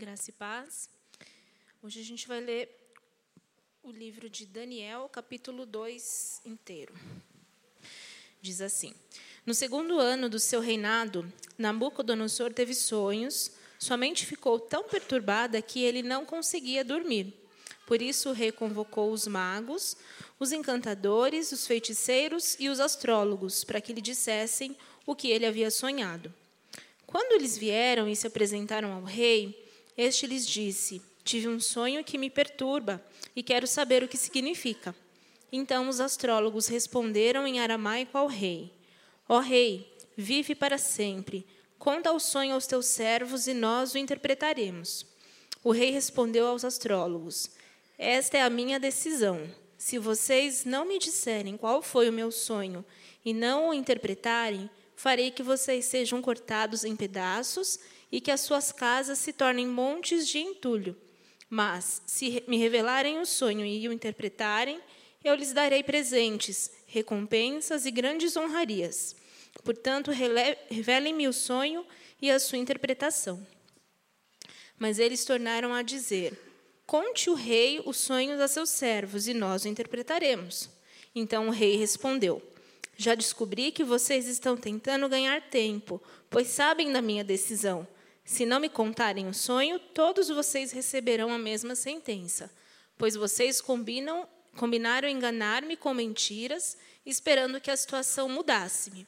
Graça e paz. Hoje a gente vai ler o livro de Daniel, capítulo 2 inteiro. Diz assim: No segundo ano do seu reinado, Nabucodonosor teve sonhos, sua mente ficou tão perturbada que ele não conseguia dormir. Por isso o rei convocou os magos, os encantadores, os feiticeiros e os astrólogos para que lhe dissessem o que ele havia sonhado. Quando eles vieram e se apresentaram ao rei, este lhes disse: Tive um sonho que me perturba e quero saber o que significa. Então os astrólogos responderam em aramaico ao rei: Ó rei, vive para sempre. Conta o sonho aos teus servos e nós o interpretaremos. O rei respondeu aos astrólogos: Esta é a minha decisão. Se vocês não me disserem qual foi o meu sonho e não o interpretarem, farei que vocês sejam cortados em pedaços e que as suas casas se tornem montes de entulho. Mas, se me revelarem o sonho e o interpretarem, eu lhes darei presentes, recompensas e grandes honrarias. Portanto, revelem-me o sonho e a sua interpretação. Mas eles tornaram a dizer: Conte o rei os sonhos a seus servos, e nós o interpretaremos. Então o rei respondeu: Já descobri que vocês estão tentando ganhar tempo, pois sabem da minha decisão. Se não me contarem o sonho, todos vocês receberão a mesma sentença, pois vocês combinam, combinaram enganar-me com mentiras, esperando que a situação mudasse-me.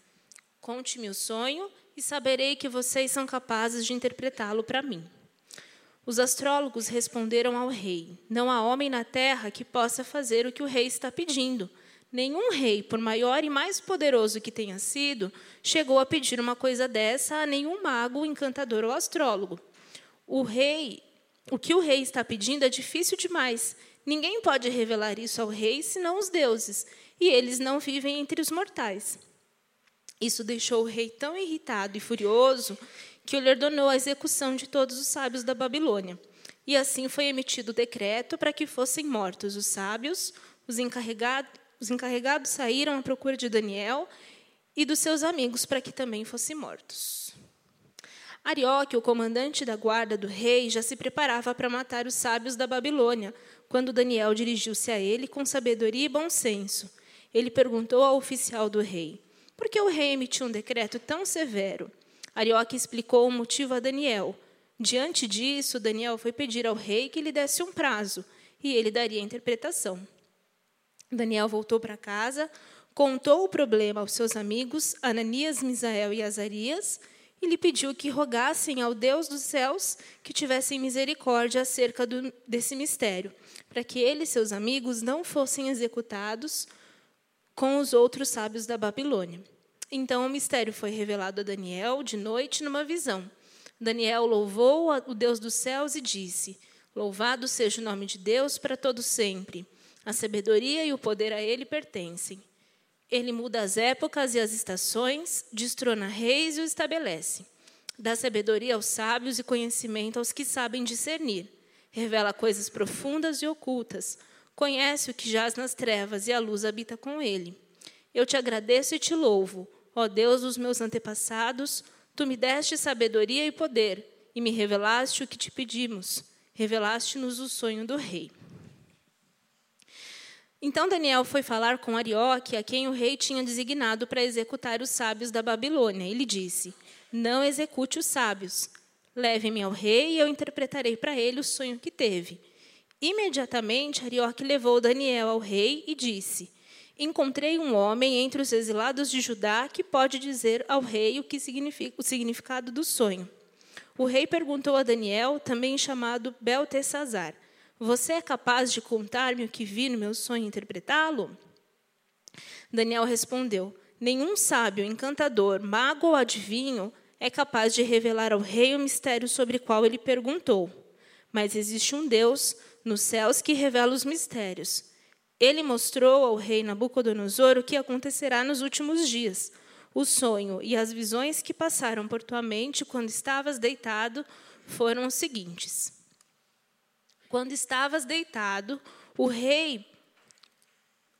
Conte-me o sonho e saberei que vocês são capazes de interpretá-lo para mim. Os astrólogos responderam ao rei: Não há homem na terra que possa fazer o que o rei está pedindo. Nenhum rei, por maior e mais poderoso que tenha sido, chegou a pedir uma coisa dessa a nenhum mago, encantador ou astrólogo. O rei, o que o rei está pedindo é difícil demais. Ninguém pode revelar isso ao rei senão os deuses, e eles não vivem entre os mortais. Isso deixou o rei tão irritado e furioso que ele ordenou a execução de todos os sábios da Babilônia. E assim foi emitido o decreto para que fossem mortos os sábios, os encarregados os encarregados saíram à procura de Daniel e dos seus amigos para que também fossem mortos. Arioque, o comandante da guarda do rei, já se preparava para matar os sábios da Babilônia, quando Daniel dirigiu-se a ele com sabedoria e bom senso. Ele perguntou ao oficial do rei: Por que o rei emitiu um decreto tão severo? Arioque explicou o motivo a Daniel. Diante disso, Daniel foi pedir ao rei que lhe desse um prazo, e ele daria a interpretação. Daniel voltou para casa, contou o problema aos seus amigos Ananias, Misael e Azarias e lhe pediu que rogassem ao Deus dos céus que tivessem misericórdia acerca do, desse mistério, para que ele e seus amigos não fossem executados com os outros sábios da Babilônia. Então o mistério foi revelado a Daniel de noite numa visão. Daniel louvou o Deus dos céus e disse: Louvado seja o nome de Deus para todo sempre. A sabedoria e o poder a ele pertencem. Ele muda as épocas e as estações, destrona reis e o estabelece. Dá sabedoria aos sábios e conhecimento aos que sabem discernir. Revela coisas profundas e ocultas. Conhece o que jaz nas trevas e a luz habita com ele. Eu te agradeço e te louvo, ó Deus dos meus antepassados. Tu me deste sabedoria e poder e me revelaste o que te pedimos. Revelaste-nos o sonho do rei. Então Daniel foi falar com Arioque, a quem o rei tinha designado para executar os sábios da Babilônia. Ele disse: Não execute os sábios. Leve-me ao rei e eu interpretarei para ele o sonho que teve. Imediatamente Arioque levou Daniel ao rei e disse: Encontrei um homem entre os exilados de Judá que pode dizer ao rei o que significa o significado do sonho. O rei perguntou a Daniel, também chamado Beltesazar: você é capaz de contar-me o que vi no meu sonho e interpretá-lo? Daniel respondeu: Nenhum sábio, encantador, mago ou adivinho é capaz de revelar ao rei o mistério sobre o qual ele perguntou. Mas existe um Deus nos céus que revela os mistérios. Ele mostrou ao rei Nabucodonosor o que acontecerá nos últimos dias. O sonho e as visões que passaram por tua mente quando estavas deitado foram os seguintes. Quando estavas deitado, o rei,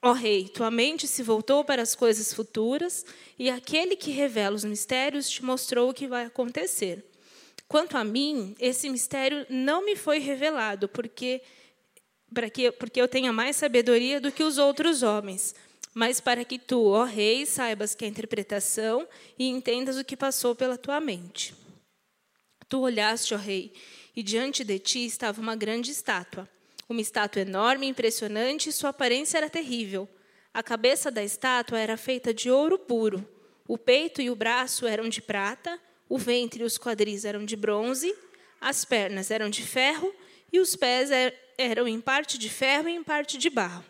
ó rei, tua mente se voltou para as coisas futuras, e aquele que revela os mistérios te mostrou o que vai acontecer. Quanto a mim, esse mistério não me foi revelado, porque para que porque eu tenha mais sabedoria do que os outros homens, mas para que tu, ó rei, saibas que a interpretação e entendas o que passou pela tua mente. Tu olhaste, ó rei, e diante de ti estava uma grande estátua, uma estátua enorme, impressionante, e sua aparência era terrível. A cabeça da estátua era feita de ouro puro, o peito e o braço eram de prata, o ventre e os quadris eram de bronze, as pernas eram de ferro e os pés er, eram em parte de ferro e em parte de barro.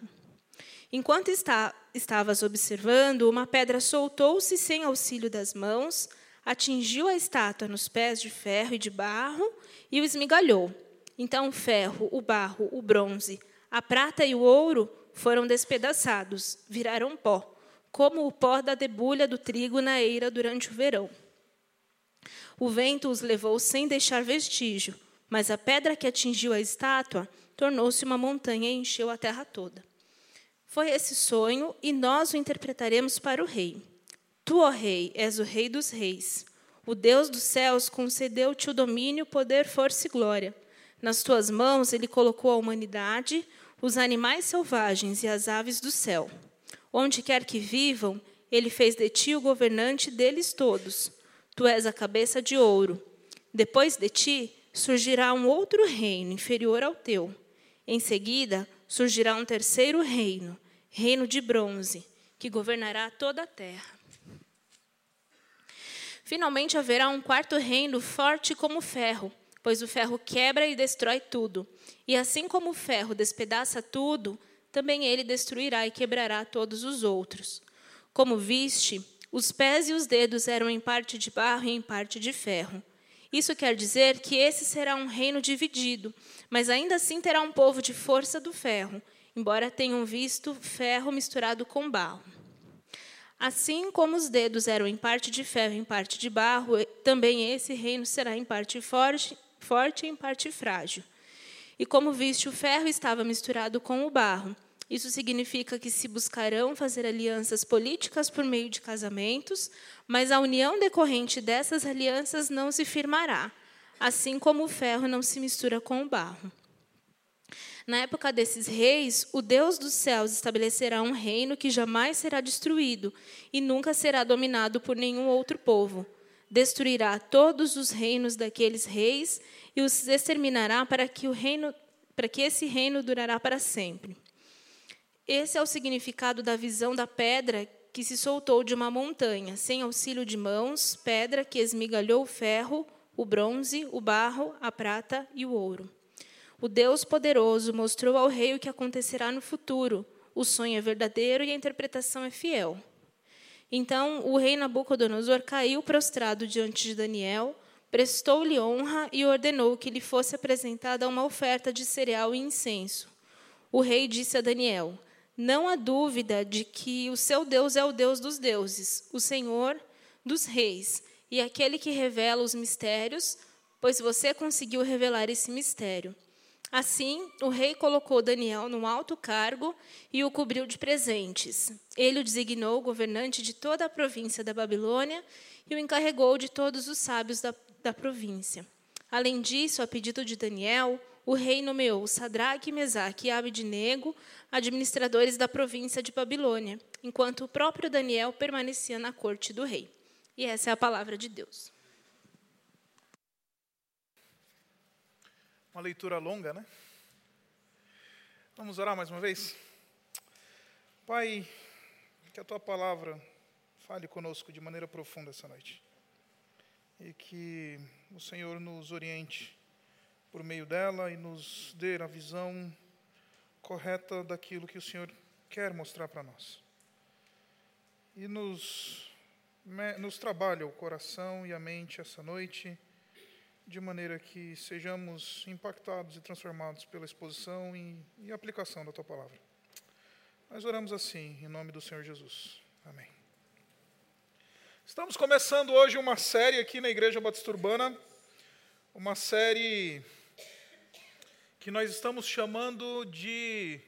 Enquanto está, estavas observando, uma pedra soltou-se sem auxílio das mãos, atingiu a estátua nos pés de ferro e de barro e o esmigalhou. Então o ferro, o barro, o bronze, a prata e o ouro foram despedaçados, viraram pó, como o pó da debulha do trigo na eira durante o verão. O vento os levou sem deixar vestígio, mas a pedra que atingiu a estátua tornou-se uma montanha e encheu a terra toda. Foi esse sonho, e nós o interpretaremos para o rei. Tu, ó rei, és o rei dos reis. O Deus dos céus concedeu-te o domínio, poder, força e glória. Nas tuas mãos ele colocou a humanidade, os animais selvagens e as aves do céu. Onde quer que vivam, ele fez de ti o governante deles todos. Tu és a cabeça de ouro. Depois de ti surgirá um outro reino inferior ao teu. Em seguida surgirá um terceiro reino, reino de bronze, que governará toda a terra. Finalmente haverá um quarto reino forte como ferro, pois o ferro quebra e destrói tudo. E assim como o ferro despedaça tudo, também ele destruirá e quebrará todos os outros. Como viste, os pés e os dedos eram em parte de barro e em parte de ferro. Isso quer dizer que esse será um reino dividido, mas ainda assim terá um povo de força do ferro, embora tenham visto ferro misturado com barro. Assim como os dedos eram em parte de ferro e em parte de barro, também esse reino será em parte forte, forte e em parte frágil. E como viste, o ferro estava misturado com o barro, isso significa que se buscarão fazer alianças políticas por meio de casamentos, mas a união decorrente dessas alianças não se firmará, assim como o ferro não se mistura com o barro. Na época desses reis, o Deus dos céus estabelecerá um reino que jamais será destruído e nunca será dominado por nenhum outro povo. Destruirá todos os reinos daqueles reis e os exterminará para que o reino para que esse reino durará para sempre. Esse é o significado da visão da pedra que se soltou de uma montanha, sem auxílio de mãos, pedra que esmigalhou o ferro, o bronze, o barro, a prata e o ouro. O Deus poderoso mostrou ao rei o que acontecerá no futuro. O sonho é verdadeiro e a interpretação é fiel. Então o rei Nabucodonosor caiu prostrado diante de Daniel, prestou-lhe honra e ordenou que lhe fosse apresentada uma oferta de cereal e incenso. O rei disse a Daniel: não há dúvida de que o seu Deus é o Deus dos deuses, o Senhor dos reis, e aquele que revela os mistérios, pois você conseguiu revelar esse mistério. Assim, o rei colocou Daniel num alto cargo e o cobriu de presentes. Ele o designou governante de toda a província da Babilônia e o encarregou de todos os sábios da, da província. Além disso, a pedido de Daniel, o rei nomeou Sadraque, Mesaque e Abidnego administradores da província de Babilônia, enquanto o próprio Daniel permanecia na corte do rei. E essa é a palavra de Deus. Uma leitura longa, né? Vamos orar mais uma vez? Pai, que a tua palavra fale conosco de maneira profunda essa noite. E que o Senhor nos oriente por meio dela e nos dê a visão correta daquilo que o Senhor quer mostrar para nós. E nos, nos trabalha o coração e a mente essa noite, de maneira que sejamos impactados e transformados pela exposição e, e aplicação da tua palavra. Nós oramos assim, em nome do Senhor Jesus. Amém. Estamos começando hoje uma série aqui na Igreja Batista Urbana, uma série que nós estamos chamando de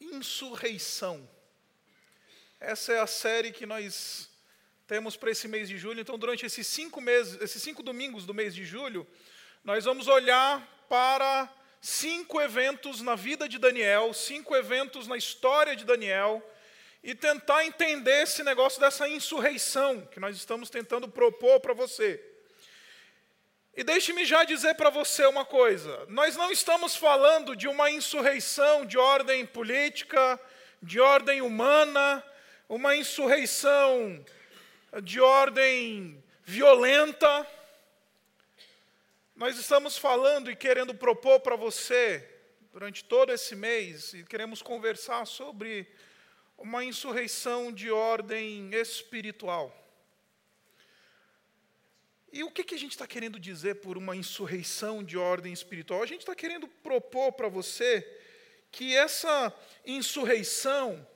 insurreição. Essa é a série que nós temos para esse mês de julho. Então, durante esses cinco meses, esses cinco domingos do mês de julho, nós vamos olhar para cinco eventos na vida de Daniel, cinco eventos na história de Daniel, e tentar entender esse negócio dessa insurreição que nós estamos tentando propor para você. E deixe-me já dizer para você uma coisa: nós não estamos falando de uma insurreição de ordem política, de ordem humana, uma insurreição de ordem violenta. Nós estamos falando e querendo propor para você, durante todo esse mês, e queremos conversar sobre uma insurreição de ordem espiritual. E o que, que a gente está querendo dizer por uma insurreição de ordem espiritual? A gente está querendo propor para você que essa insurreição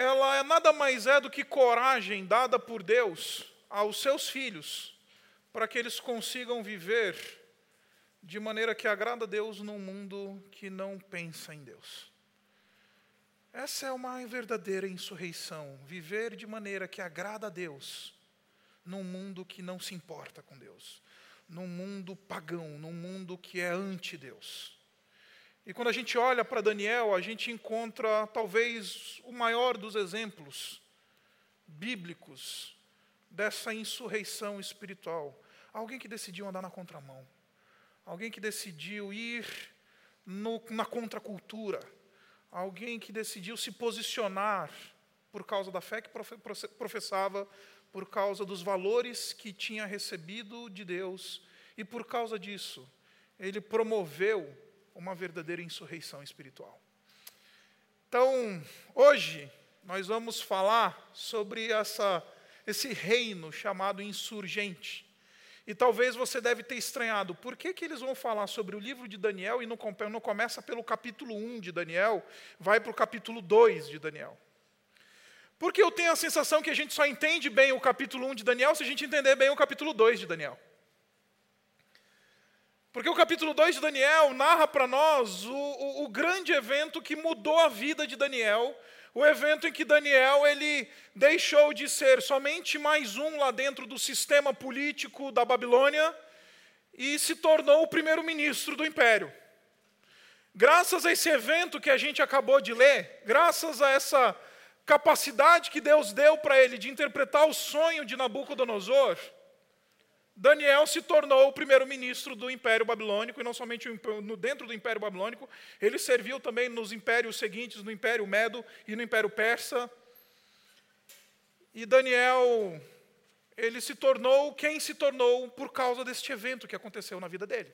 ela é nada mais é do que coragem dada por Deus aos seus filhos, para que eles consigam viver de maneira que agrada a Deus num mundo que não pensa em Deus. Essa é uma verdadeira insurreição, viver de maneira que agrada a Deus num mundo que não se importa com Deus, num mundo pagão, num mundo que é anti-Deus. E quando a gente olha para Daniel, a gente encontra talvez o maior dos exemplos bíblicos dessa insurreição espiritual. Alguém que decidiu andar na contramão. Alguém que decidiu ir no, na contracultura. Alguém que decidiu se posicionar por causa da fé que professava, por causa dos valores que tinha recebido de Deus, e por causa disso, ele promoveu uma verdadeira insurreição espiritual. Então, hoje, nós vamos falar sobre essa, esse reino chamado insurgente. E talvez você deve ter estranhado, por que, que eles vão falar sobre o livro de Daniel e não, não começa pelo capítulo 1 de Daniel, vai para o capítulo 2 de Daniel? Porque eu tenho a sensação que a gente só entende bem o capítulo 1 de Daniel se a gente entender bem o capítulo 2 de Daniel. Porque o capítulo 2 de Daniel narra para nós o, o, o, grande evento que mudou a vida de Daniel, o evento em que Daniel ele deixou de ser somente mais um lá dentro do sistema político da Babilônia e se tornou o primeiro-ministro do império. Graças a esse evento que a gente acabou de ler, graças a essa capacidade que Deus deu para ele de interpretar o sonho de Nabucodonosor, Daniel se tornou o primeiro-ministro do Império Babilônico, e não somente dentro do Império Babilônico, ele serviu também nos impérios seguintes, no Império Medo e no Império Persa. E Daniel, ele se tornou quem se tornou por causa deste evento que aconteceu na vida dele.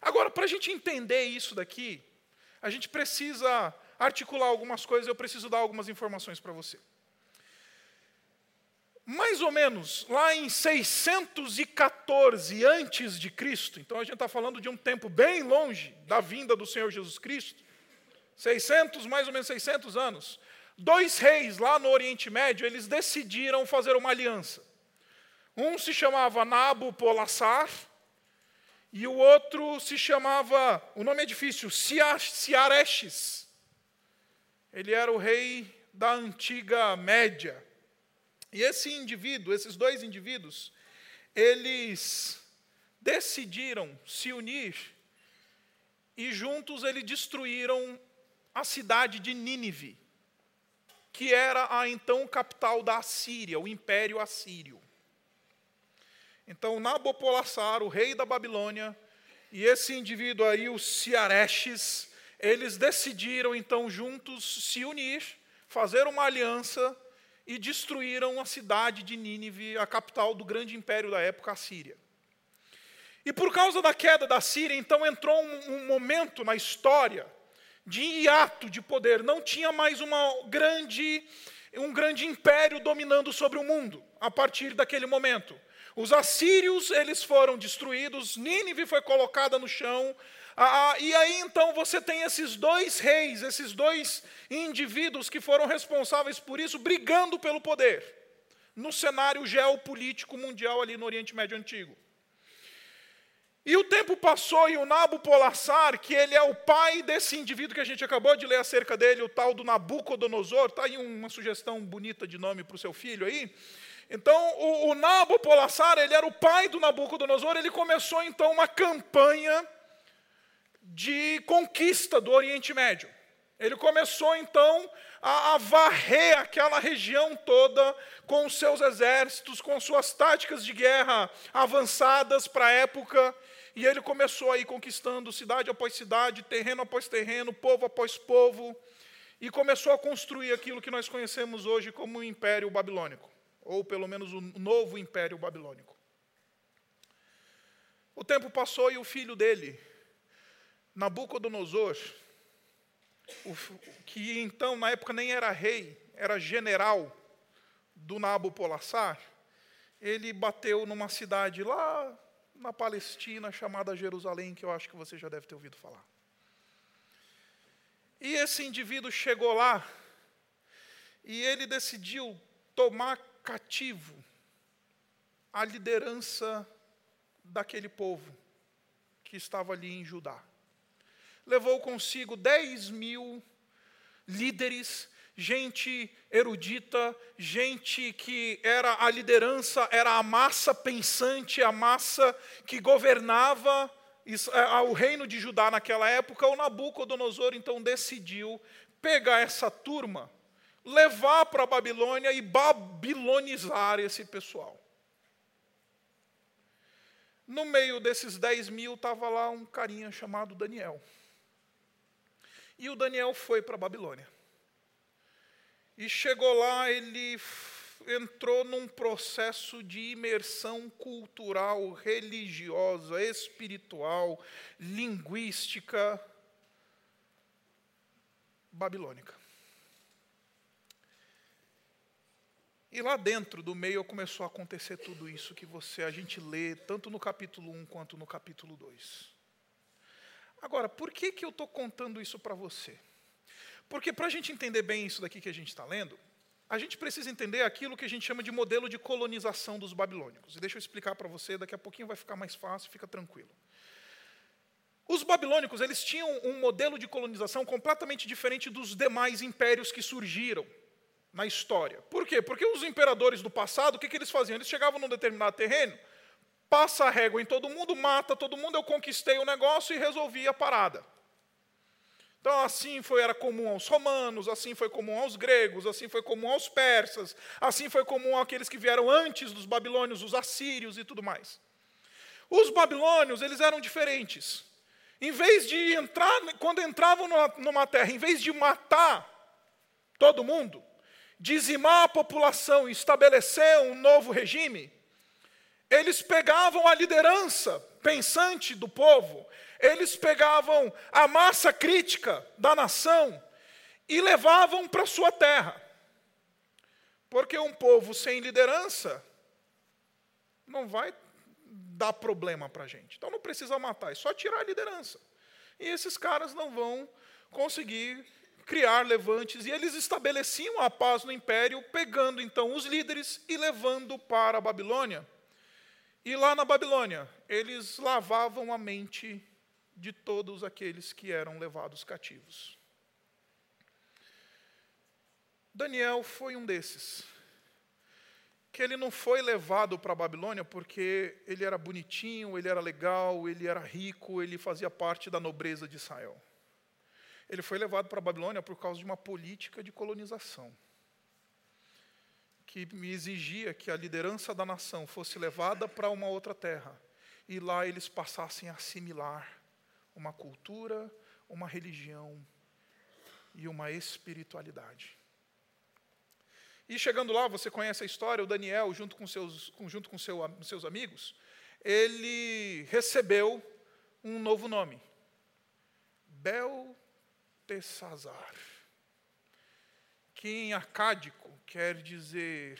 Agora, para a gente entender isso daqui, a gente precisa articular algumas coisas, eu preciso dar algumas informações para você mais ou menos lá em 614 antes de Cristo, então a gente está falando de um tempo bem longe da vinda do Senhor Jesus Cristo, 600, mais ou menos 600 anos, dois reis lá no Oriente Médio, eles decidiram fazer uma aliança. Um se chamava Nabopolassar e o outro se chamava, o nome é difícil, Ciarestes. Ele era o rei da antiga Média. E esse indivíduo, esses dois indivíduos, eles decidiram se unir e juntos eles destruíram a cidade de Nínive, que era a então capital da Assíria, o Império Assírio. Então, Nabopolassar, o rei da Babilônia, e esse indivíduo aí, o Ciarestes, eles decidiram então juntos se unir, fazer uma aliança e destruíram a cidade de Nínive, a capital do grande império da época, a Síria. E por causa da queda da Síria, então entrou um, um momento na história de hiato de poder. Não tinha mais uma grande, um grande império dominando sobre o mundo a partir daquele momento. Os assírios eles foram destruídos, Nínive foi colocada no chão, ah, e aí então você tem esses dois reis, esses dois indivíduos que foram responsáveis por isso, brigando pelo poder, no cenário geopolítico mundial ali no Oriente Médio Antigo. E o tempo passou e o Nabopolassar, que ele é o pai desse indivíduo que a gente acabou de ler acerca dele, o tal do Nabucodonosor, está aí uma sugestão bonita de nome para o seu filho aí. Então, o, o Nabopolassar, ele era o pai do Nabucodonosor, ele começou então uma campanha de conquista do Oriente Médio. Ele começou então a, varrer aquela região toda com seus exércitos, com suas táticas de guerra avançadas para a época. E ele começou aí conquistando cidade após cidade, terreno após terreno, povo após povo, e começou a construir aquilo que nós conhecemos hoje como o Império Babilônico, ou pelo menos o novo Império Babilônico. O tempo passou e o filho dele, Nabucodonosor, que então na época nem era rei, era general do Nabopolassar, ele bateu numa cidade lá na Palestina chamada Jerusalém, que eu acho que você já deve ter ouvido falar. E esse indivíduo chegou lá e ele decidiu tomar cativo a liderança daquele povo que estava ali em Judá. Levou consigo 10 mil líderes gente erudita, gente que era a liderança, era a massa pensante, a massa que governava é, o reino de Judá naquela época. O Nabucodonosor então decidiu pegar essa turma, levar para a Babilônia e babilonizar esse pessoal. No meio desses 10 mil estava lá um carinha chamado Daniel. E o Daniel foi para a Babilônia. E chegou lá, ele entrou num processo de imersão cultural, religiosa, espiritual, linguística babilônica. E lá dentro do meio começou a acontecer tudo isso que você a gente lê tanto no capítulo 1 quanto no capítulo 2. Agora, por que, que eu estou contando isso para você? Porque para a gente entender bem isso daqui que a gente está lendo, a gente precisa entender aquilo que a gente chama de modelo de colonização dos babilônicos. E deixa eu explicar para você, daqui a pouquinho vai ficar mais fácil, fica tranquilo. Os babilônicos, eles tinham um modelo de colonização completamente diferente dos demais impérios que surgiram na história. Por quê? Porque os imperadores do passado, o que, que eles faziam? Eles chegavam num determinado terreno, passa a régua em todo mundo, mata todo mundo, eu conquistei o negócio e resolvi a parada. Então, assim foi, era comum aos romanos, assim foi comum aos gregos, assim foi comum aos persas, assim foi comum àqueles que vieram antes dos babilônios, os assírios e tudo mais. Os babilônios, eles eram diferentes. Em vez de entrar, quando entravam numa terra, em vez de matar todo mundo, dizimar a população e estabelecer um novo regime, eles pegavam a liderança pensante do povo eles pegavam a massa crítica da nação e levavam para sua terra. Porque um povo sem liderança não vai dar problema para a gente. Então não precisa matar, é só tirar a liderança. E esses caras não vão conseguir criar levantes. E eles estabeleciam a paz no império, pegando então os líderes e levando para a Babilônia. E lá na Babilônia, eles lavavam a mente de todos aqueles que eram levados cativos. Daniel foi um desses. Que ele não foi levado para a Babilônia porque ele era bonitinho, ele era legal, ele era rico, ele fazia parte da nobreza de Israel. Ele foi levado para a Babilônia por causa de uma política de colonização que me exigia que a liderança da nação fosse levada para uma outra terra e lá eles passassem a assimilar uma cultura, uma religião e uma espiritualidade. E chegando lá, você conhece a história, o Daniel, junto com seus, junto com seu, seus amigos, ele recebeu um novo nome, Beltesazar, que em acádico quer dizer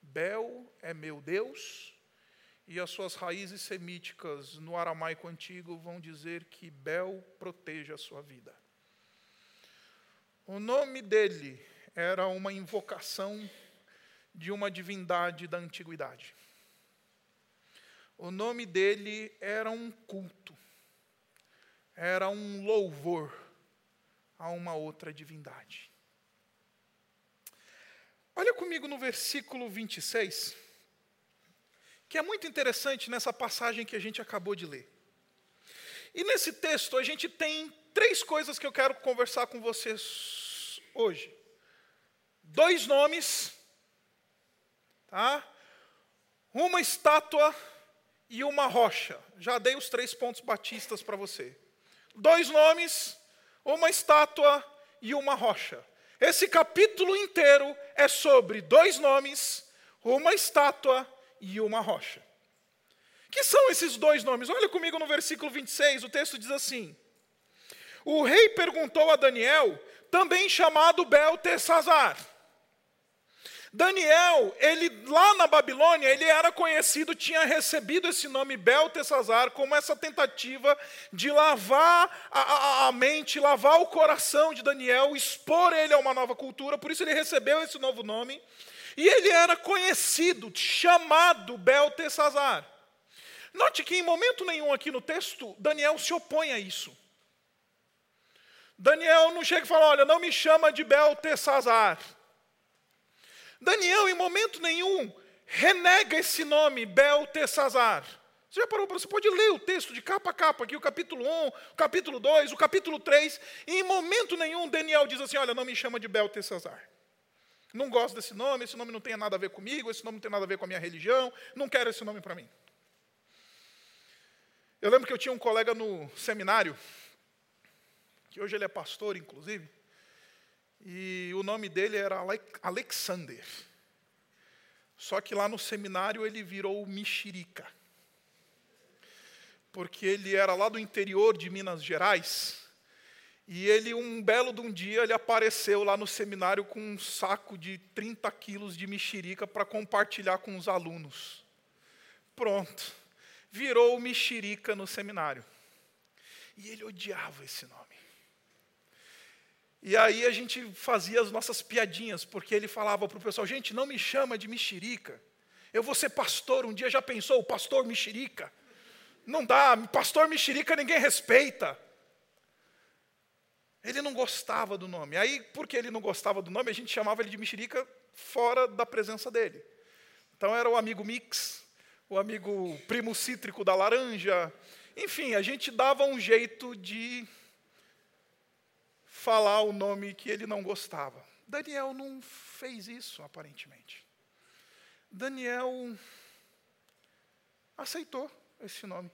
Bel é meu Deus e as suas raízes semíticas no aramaico antigo vão dizer que Bel proteja a sua vida. O nome dele era uma invocação de uma divindade da antiguidade. O nome dele era um culto, era um louvor a uma outra divindade. Olha comigo no versículo 26, que é muito interessante nessa passagem que a gente acabou de ler. E nesse texto a gente tem três coisas que eu quero conversar com vocês hoje. Dois nomes, tá? Uma estátua e uma rocha. Já dei os três pontos batistas para você. Dois nomes, uma estátua e uma rocha. Esse capítulo inteiro é sobre dois nomes, uma estátua e uma rocha. Que são esses dois nomes? Olha comigo no versículo 26, o texto diz assim: O rei perguntou a Daniel, também chamado Beltesazar. Daniel, ele lá na Babilônia, ele era conhecido, tinha recebido esse nome Beltesazar como essa tentativa de lavar a, a, a, mente, lavar o coração de Daniel, expor ele a uma nova cultura, por isso ele recebeu esse novo nome. E ele era conhecido, chamado Beltesazar. Note que em momento nenhum aqui no texto, Daniel se opõe a isso. Daniel não chega e fala: Olha, não me chama de Beltesazar. Daniel, em momento nenhum, renega esse nome, Beltesazar. Você já parou para você pode ler o texto de capa a capa aqui, o capítulo 1, o capítulo 2, o capítulo 3, e em momento nenhum Daniel diz assim: "Olha, não me chama de Beltesazar". Não gosto desse nome, esse nome não tem nada a ver comigo, esse nome não tem nada a ver com a minha religião, não quero esse nome para mim. Eu lembro que eu tinha um colega no seminário, que hoje ele é pastor, inclusive, e o nome dele era Alexander. Só que lá no seminário ele virou Mexerica. Porque ele era lá do interior de Minas Gerais. E ele, um belo de um dia, ele apareceu lá no seminário com um saco de 30 quilos de mexerica para compartilhar com os alunos. Pronto. Virou mexerica no seminário. E ele odiava esse nome. E aí a gente fazia as nossas piadinhas, porque ele falava para o pessoal: gente, não me chama de mexerica. Eu vou ser pastor. Um dia já pensou, o pastor mexerica? Não dá, pastor mexerica ninguém respeita. Ele não gostava do nome. Aí, porque ele não gostava do nome, a gente chamava ele de mexerica fora da presença dele. Então era o amigo mix, o amigo primo cítrico da laranja. Enfim, a gente dava um jeito de falar o nome que ele não gostava. Daniel não fez isso, aparentemente. Daniel aceitou esse nome.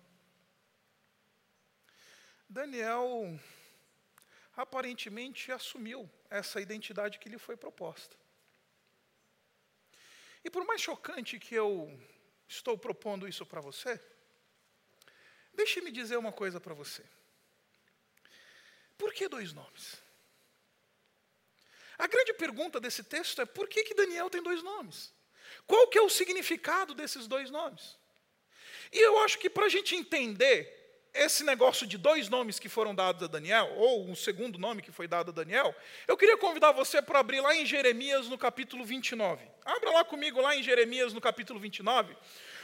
Daniel aparentemente assumiu essa identidade que lhe foi proposta. E por mais chocante que eu estou propondo isso para você, deixe-me dizer uma coisa para você. Por que dois nomes? A grande pergunta desse texto é por que, que Daniel tem dois nomes? Qual que é o significado desses dois nomes? E eu acho que para a gente entender esse negócio de dois nomes que foram dados a Daniel, ou um segundo nome que foi dado a Daniel, eu queria convidar você para abrir lá em Jeremias no capítulo 29. Abra lá comigo lá em Jeremias no capítulo 29,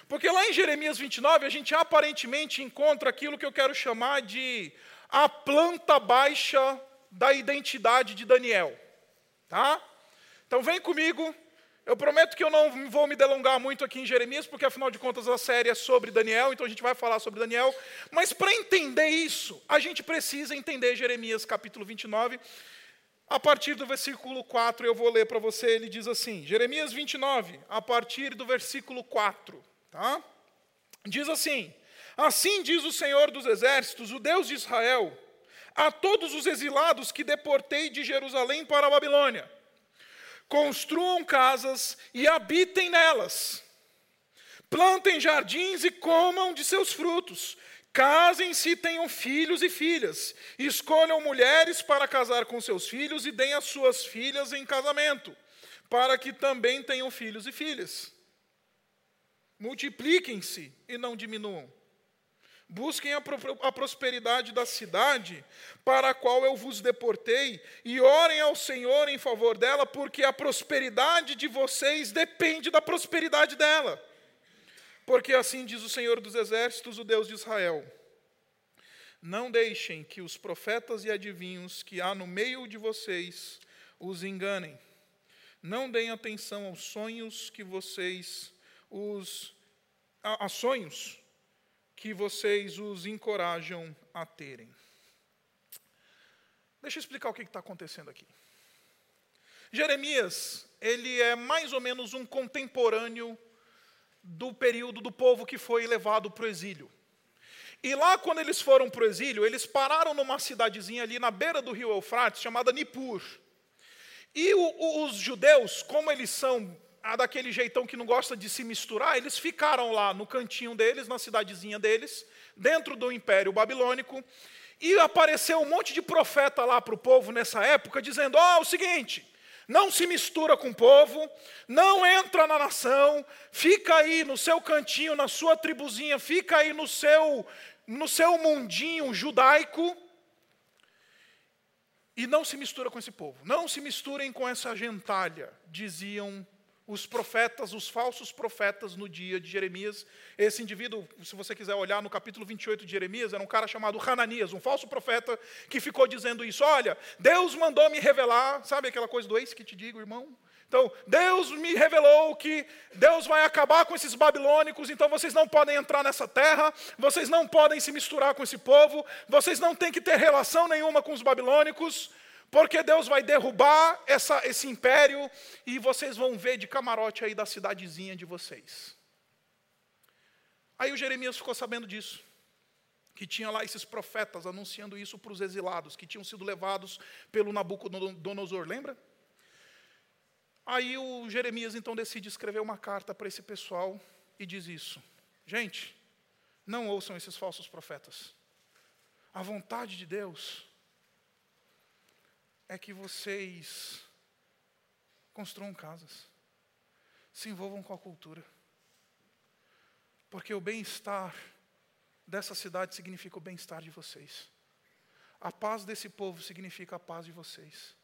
porque lá em Jeremias 29 a gente aparentemente encontra aquilo que eu quero chamar de a planta baixa da identidade de Daniel. Tá? Então vem comigo. Eu prometo que eu não vou me delongar muito aqui em Jeremias, porque afinal de contas a série é sobre Daniel, então a gente vai falar sobre Daniel. Mas para entender isso, a gente precisa entender Jeremias capítulo 29. A partir do versículo 4, eu vou ler para você, ele diz assim: Jeremias 29, a partir do versículo 4. Tá? Diz assim: Assim diz o Senhor dos Exércitos, o Deus de Israel, a todos os exilados que deportei de Jerusalém para a Babilônia: construam casas e habitem nelas, plantem jardins e comam de seus frutos, casem-se e tenham filhos e filhas, escolham mulheres para casar com seus filhos e deem as suas filhas em casamento, para que também tenham filhos e filhas. Multipliquem-se e não diminuam Busquem a, prosperidade da cidade para a qual eu vos deportei, e orem ao Senhor em favor dela, porque a prosperidade de vocês depende da prosperidade dela. Porque assim diz o Senhor dos Exércitos, o Deus de Israel: Não deixem que os profetas e adivinhos que há no meio de vocês os enganem. Não deem atenção aos sonhos que vocês os a, a sonhos que vocês os encorajam a terem. Deixa eu explicar o que está acontecendo aqui. Jeremias, ele é mais ou menos um contemporâneo do período do povo que foi levado para o exílio. E lá, quando eles foram para o exílio, eles pararam numa cidadezinha ali na beira do rio Eufrates, chamada Nippur. E o, os judeus, como eles são daquele jeitão que não gosta de se misturar, eles ficaram lá no cantinho deles, na cidadezinha deles, dentro do Império Babilônico, e apareceu um monte de profeta lá para o povo nessa época, dizendo: Ó, oh, o seguinte, não se mistura com o povo, não entra na nação, fica aí no seu cantinho, na sua tribuzinha, fica aí no seu, no seu mundinho judaico, e não se mistura com esse povo, não se misturem com essa gentalha, diziam os profetas, os falsos profetas no dia de Jeremias. Esse indivíduo, se você quiser olhar no capítulo 28 de Jeremias, era um cara chamado Hananias, um falso profeta que ficou dizendo isso: Olha, Deus mandou me revelar, sabe aquela coisa do ex que te digo, irmão? Então, Deus me revelou que Deus vai acabar com esses babilônicos, então vocês não podem entrar nessa terra, vocês não podem se misturar com esse povo, vocês não têm que ter relação nenhuma com os babilônicos. Porque Deus vai derrubar essa, esse império e vocês vão ver de camarote aí da cidadezinha de vocês. Aí o Jeremias ficou sabendo disso. Que tinha lá esses profetas anunciando isso para os exilados, que tinham sido levados pelo Nabucodonosor, lembra? Aí o Jeremias então decide escrever uma carta para esse pessoal e diz isso: Gente, não ouçam esses falsos profetas. A vontade de Deus é que vocês construam casas, se envolvam com a cultura. Porque o bem-estar dessa cidade significa o bem-estar de vocês. A paz desse povo significa a paz de vocês.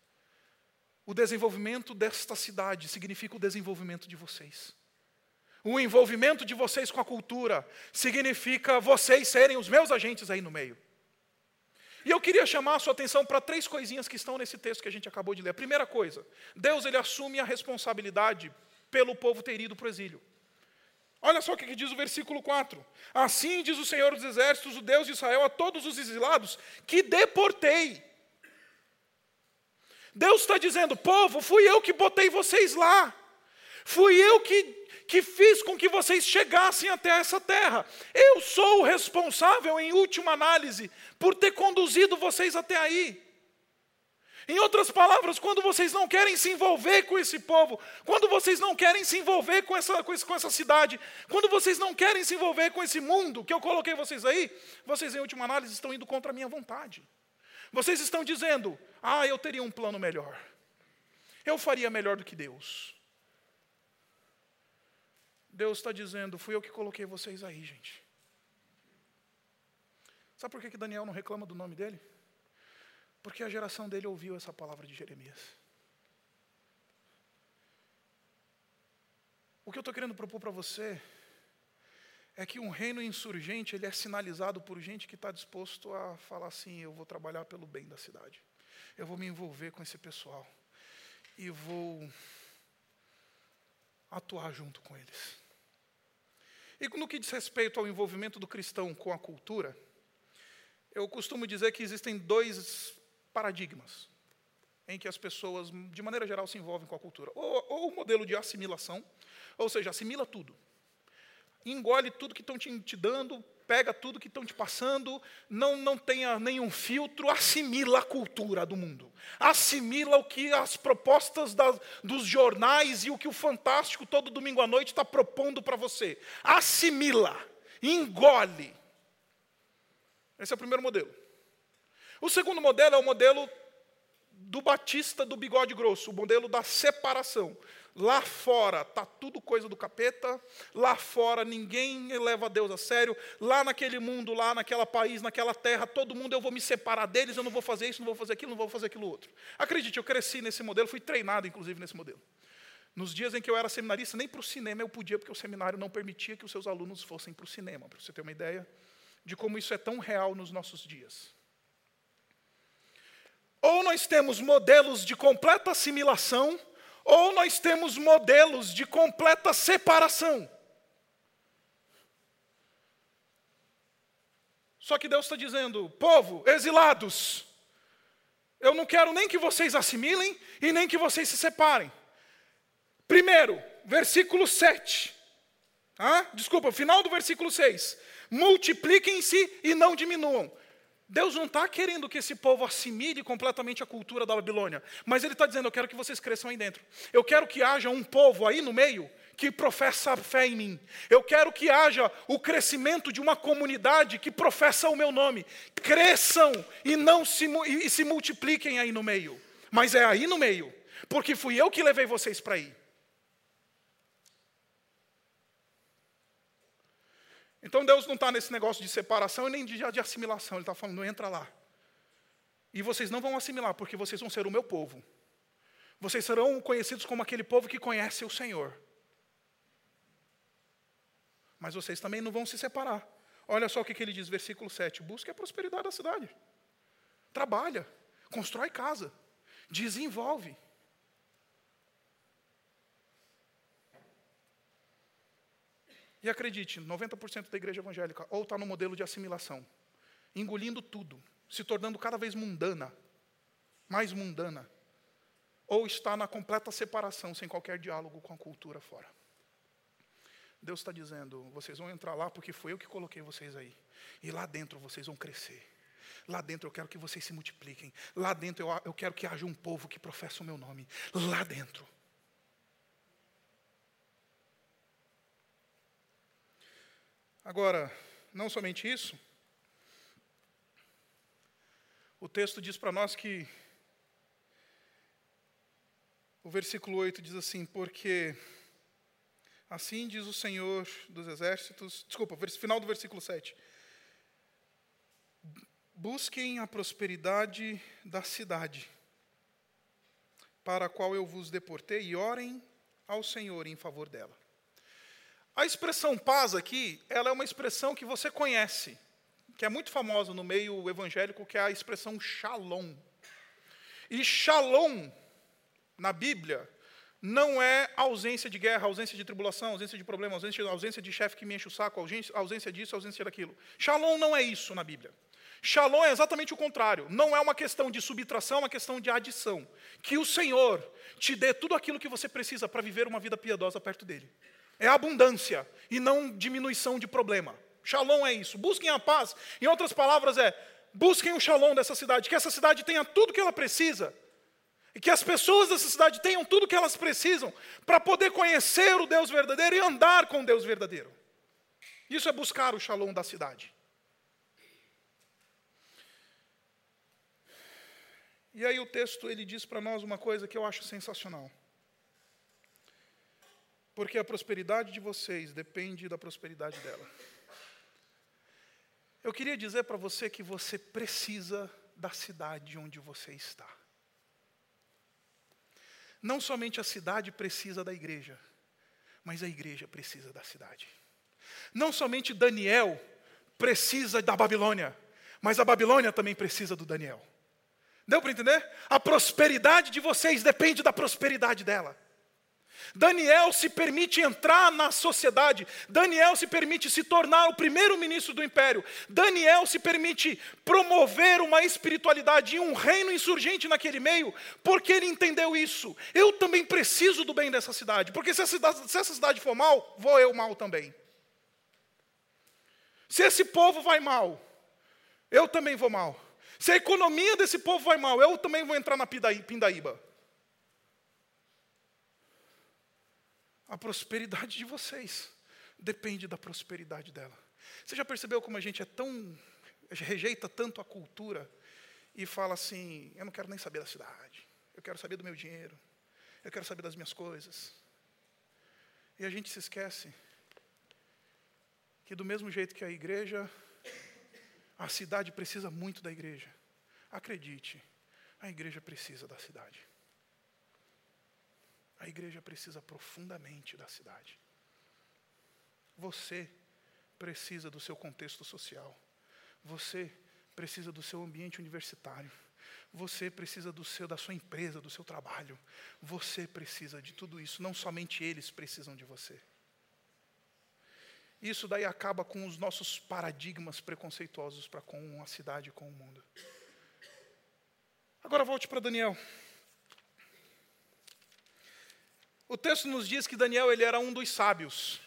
O desenvolvimento desta cidade significa o desenvolvimento de vocês. O envolvimento de vocês com a cultura significa vocês serem os meus agentes aí no meio. E eu queria chamar a sua atenção para três coisinhas que estão nesse texto que a gente acabou de ler. A primeira coisa, Deus ele assume a responsabilidade pelo povo ter ido para o exílio. Olha só o que diz o versículo 4. Assim diz o Senhor dos Exércitos, o Deus de Israel, a todos os exilados que deportei. Deus está dizendo, povo, fui eu que botei vocês lá. Fui eu que que fiz com que vocês chegassem até essa terra. Eu sou o responsável, em última análise, por ter conduzido vocês até aí. Em outras palavras, quando vocês não querem se envolver com esse povo, quando vocês não querem se envolver com essa, com, essa cidade, quando vocês não querem se envolver com esse mundo que eu coloquei vocês aí, vocês, em última análise, estão indo contra a minha vontade. Vocês estão dizendo: ah, eu teria um plano melhor. Eu faria melhor do que Deus. Deus está dizendo: fui eu que coloquei vocês aí, gente. Sabe por que, que Daniel não reclama do nome dele? Porque a geração dele ouviu essa palavra de Jeremias. O que eu estou querendo propor para você é que um reino insurgente ele é sinalizado por gente que está disposto a falar assim: eu vou trabalhar pelo bem da cidade, eu vou me envolver com esse pessoal e vou atuar junto com eles. E no que diz respeito ao envolvimento do cristão com a cultura, eu costumo dizer que existem dois paradigmas em que as pessoas, de maneira geral, se envolvem com a cultura. Ou, ou o modelo de assimilação, ou seja, assimila tudo. Engole tudo que estão te, te dando, pega tudo que estão te passando, não, não tenha nenhum filtro, assimila a cultura do mundo. Assimila o que as propostas das, dos jornais e o que o Fantástico todo domingo à noite está propondo para você. Assimila, engole. Esse é o primeiro modelo. O segundo modelo é o modelo do Batista do bigode grosso, o modelo da separação. Lá fora está tudo coisa do capeta, lá fora ninguém leva Deus a sério, lá naquele mundo, lá naquela país, naquela terra, todo mundo eu vou me separar deles, eu não vou fazer isso, não vou fazer aquilo, não vou fazer aquilo outro. Acredite, eu cresci nesse modelo, fui treinado inclusive nesse modelo. Nos dias em que eu era seminarista, nem para o cinema eu podia, porque o seminário não permitia que os seus alunos fossem para o cinema, para você ter uma ideia de como isso é tão real nos nossos dias. Ou nós temos modelos de completa assimilação, ou nós temos modelos de completa separação. Só que Deus está dizendo, povo, exilados, eu não quero nem que vocês assimilem e nem que vocês se separem. Primeiro, versículo 7. Ah, desculpa, final do versículo 6. Multipliquem-se e não diminuam. Deus não está querendo que esse povo assimile completamente a cultura da Babilônia, mas Ele está dizendo: Eu quero que vocês cresçam aí dentro. Eu quero que haja um povo aí no meio que professa a fé em mim. Eu quero que haja o crescimento de uma comunidade que professa o meu nome. Cresçam e não se, e se multipliquem aí no meio. Mas é aí no meio, porque fui eu que levei vocês para aí. Então Deus não está nesse negócio de separação e nem de, de assimilação. Ele está falando, entra lá. E vocês não vão assimilar, porque vocês vão ser o meu povo. Vocês serão conhecidos como aquele povo que conhece o Senhor mas vocês também não vão se separar. Olha só o que, ele diz, versículo 7. Busque a prosperidade da cidade. Trabalha, constrói casa, desenvolve. E acredite, 90% da igreja evangélica ou está no modelo de assimilação, engolindo tudo, se tornando cada vez mundana, mais mundana, ou está na completa separação, sem qualquer diálogo com a cultura fora. Deus está dizendo: vocês vão entrar lá porque foi eu que coloquei vocês aí. E lá dentro vocês vão crescer. Lá dentro eu quero que vocês se multipliquem. Lá dentro eu, eu quero que haja um povo que professa o meu nome. Lá dentro. Agora, não somente isso, o texto diz para nós que, o versículo 8 diz assim: Porque Assim diz o Senhor dos Exércitos, desculpa, final do versículo 7. Busquem a prosperidade da cidade, para a qual eu vos deportei, e orem ao Senhor em favor dela. A expressão paz aqui, ela é uma expressão que você conhece, que é muito famosa no meio evangélico, que é a expressão shalom. E shalom, na Bíblia, não é ausência de guerra, ausência de tribulação, ausência de problema, ausência, ausência de chefe que me enche o saco, ausência, ausência disso, ausência daquilo. Shalom não é isso na Bíblia. Shalom é exatamente o contrário. Não é uma questão de subtração, é uma questão de adição. Que o Senhor te dê tudo aquilo que você precisa para viver uma vida piedosa perto dele. É abundância e não diminuição de problema. Shalom é isso. Busquem a paz. Em outras palavras, é busquem o shalom dessa cidade, que essa cidade tenha tudo que ela precisa e que as pessoas dessa cidade tenham tudo o que elas precisam para poder conhecer o Deus verdadeiro e andar com o Deus verdadeiro. Isso é buscar o shalom da cidade. E aí o texto ele diz para nós uma coisa que eu acho sensacional. Porque a prosperidade de vocês depende da prosperidade dela. Eu queria dizer para você que você precisa da cidade onde você está. Não somente a cidade precisa da igreja, mas a igreja precisa da cidade. Não somente Daniel precisa da Babilônia, mas a Babilônia também precisa do Daniel. Deu para entender? A prosperidade de vocês depende da prosperidade dela. Daniel se permite entrar na sociedade, Daniel se permite se tornar o primeiro ministro do império, Daniel se permite promover uma espiritualidade e um reino insurgente naquele meio, porque ele entendeu isso. Eu também preciso do bem dessa cidade, porque se, cidade, se essa cidade for mal, vou eu mal também. Se esse povo vai mal, eu também vou mal. Se a economia desse povo vai mal, eu também vou entrar na pindaíba. A prosperidade de vocês depende da prosperidade dela. Você já percebeu como a gente é tão rejeita tanto a cultura e fala assim: eu não quero nem saber da cidade, eu quero saber do meu dinheiro, eu quero saber das minhas coisas. E a gente se esquece que, do mesmo jeito que a igreja, a cidade precisa muito da igreja. Acredite, a igreja precisa da cidade. A igreja precisa profundamente da cidade. Você precisa do seu contexto social. Você precisa do seu ambiente universitário. Você precisa do seu, da sua empresa, do seu trabalho. Você precisa de tudo isso. Não somente eles precisam de você. Isso daí acaba com os nossos paradigmas preconceituosos para com a cidade e com o mundo. Agora volte para Daniel. O texto nos diz que Daniel ele era um dos sábios.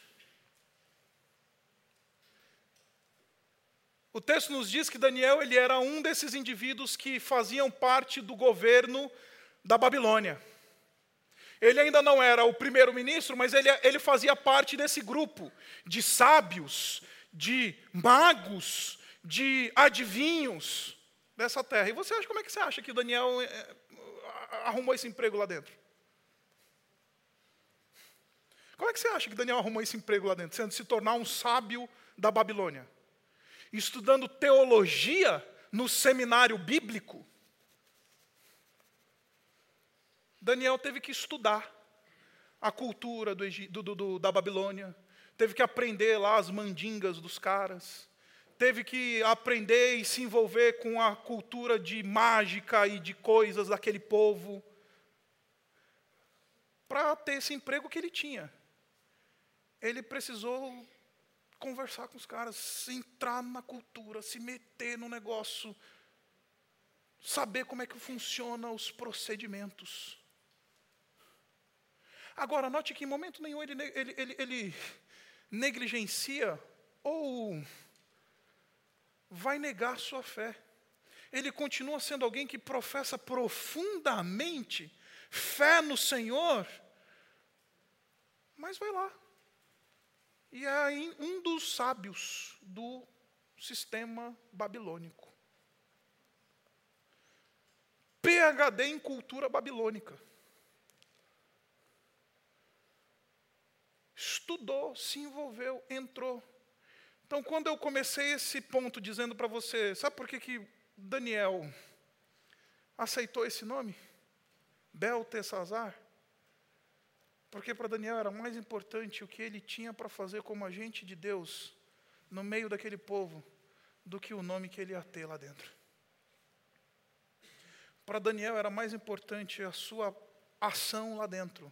O texto nos diz que Daniel ele era um desses indivíduos que faziam parte do governo da Babilônia. Ele ainda não era o primeiro-ministro, mas ele, ele fazia parte desse grupo de sábios, de magos, de adivinhos dessa terra. E você acha como é que você acha que Daniel é, arrumou esse emprego lá dentro? Como é que você acha que Daniel arrumou esse emprego lá dentro, sendo se tornar um sábio da Babilônia? estudando teologia no seminário bíblico, Daniel teve que estudar a cultura do, do, do, da Babilônia, teve que aprender lá as mandingas dos caras, teve que aprender e se envolver com a cultura de mágica e de coisas daquele povo, para ter esse emprego que ele tinha. Ele precisou conversar com os caras, entrar na cultura, se meter no negócio, saber como é que funciona os procedimentos. Agora, note que em momento nenhum ele, ele, ele, ele negligencia ou vai negar sua fé. Ele continua sendo alguém que professa profundamente fé no Senhor, mas vai lá, e é um dos sábios do sistema babilônico. PhD em cultura babilônica. Estudou, se envolveu, entrou. Então, quando eu comecei esse ponto dizendo para você, sabe por que, que Daniel aceitou esse nome? Beltesazar? Porque para Daniel era mais importante o que ele tinha para fazer como agente de Deus no meio daquele povo do que o nome que ele ia ter lá dentro. Para Daniel era mais importante a sua ação lá dentro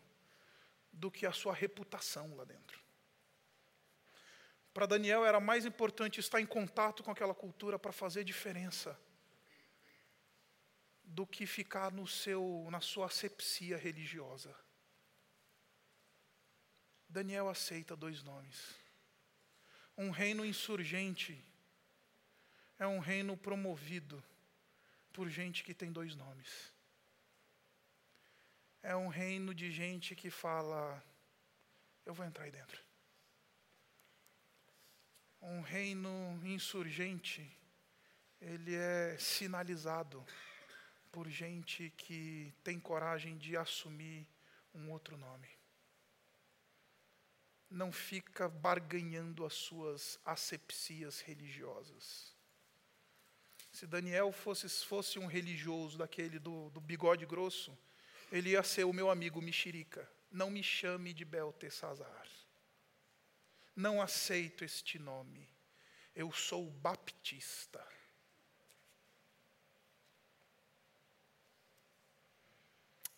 do que a sua reputação lá dentro. Para Daniel era mais importante estar em contato com aquela cultura para fazer diferença do que ficar no seu na sua asepsia religiosa. Daniel aceita dois nomes. Um reino insurgente é um reino promovido por gente que tem dois nomes. É um reino de gente que fala: eu vou entrar aí dentro. Um reino insurgente, ele é sinalizado por gente que tem coragem de assumir um outro nome não fica barganhando as suas asepsias religiosas. Se Daniel fosse, fosse um religioso daquele do, do bigode grosso, ele ia ser o meu amigo mexerica. Não me chame de Beltesazar. Não aceito este nome. Eu sou baptista.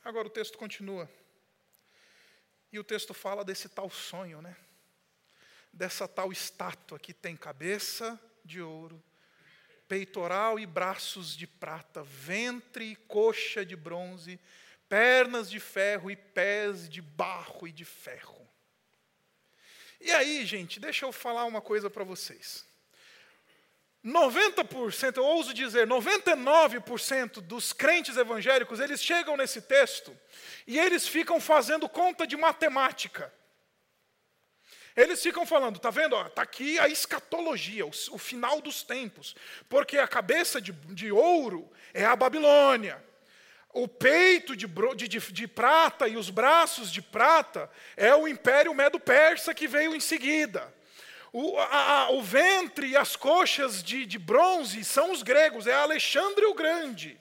Agora o texto continua. E o texto fala desse tal sonho, né? Dessa tal estátua que tem cabeça de ouro, peitoral e braços de prata, ventre e coxa de bronze, pernas de ferro e pés de barro e de ferro. E aí, gente, deixa eu falar uma coisa para vocês. 90%, eu ouso dizer, 99% dos crentes evangélicos, eles chegam nesse texto e eles ficam fazendo conta de matemática. Eles ficam falando, tá vendo? Está aqui a escatologia, o, o, final dos tempos. Porque a cabeça de, de ouro é a Babilônia. O peito de, de, de, prata e os braços de prata é o império medo-persa que veio em seguida. O, a, o ventre e as coxas de, de bronze são os gregos, é Alexandre o Grande.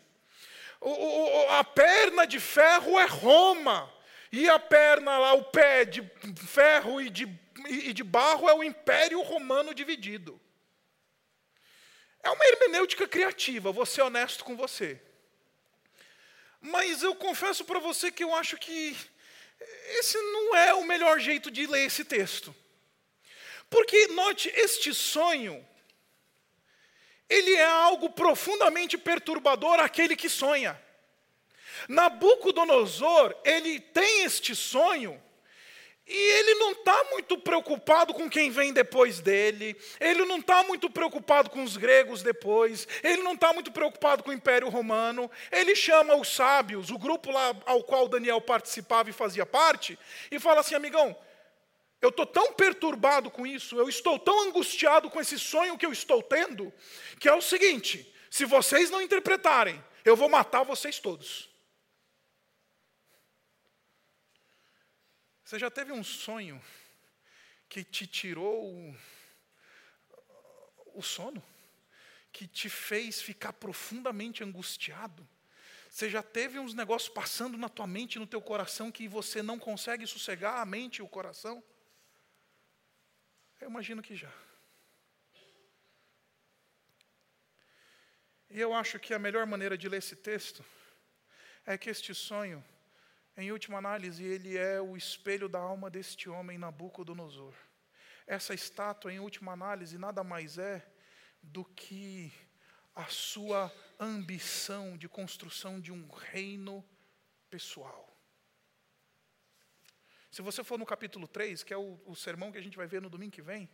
O, o, a perna de ferro é Roma. e a perna lá, o pé de ferro e de, e de barro é o Império Romano dividido. É uma hermenêutica criativa, vou ser honesto com você. Mas eu confesso para você que eu acho que esse não é o melhor jeito de ler esse texto. Porque, note, este sonho, ele é algo profundamente perturbador àquele que sonha. Nabucodonosor, ele tem este sonho e ele não está muito preocupado com quem vem depois dele, ele não está muito preocupado com os gregos depois, ele não está muito preocupado com o Império Romano. Ele chama os sábios, o grupo lá ao qual Daniel participava e fazia parte, e fala assim: amigão, eu estou tão perturbado com isso, eu estou tão angustiado com esse sonho que eu estou tendo, que é o seguinte: se vocês não interpretarem, eu vou matar vocês todos. Você já teve um sonho que te tirou o, sono? Que te fez ficar profundamente angustiado? Você já teve uns negócios passando na tua mente, no teu coração, que você não consegue sossegar a mente e o coração? Eu imagino que já. E eu acho que a melhor maneira de ler esse texto é que este sonho em última análise, ele é o espelho da alma deste homem, Nabucodonosor. Essa estátua, em última análise, nada mais é do que a sua ambição de construção de um reino pessoal. Se você for no capítulo 3, que é o, o, sermão que a gente vai ver no domingo que vem,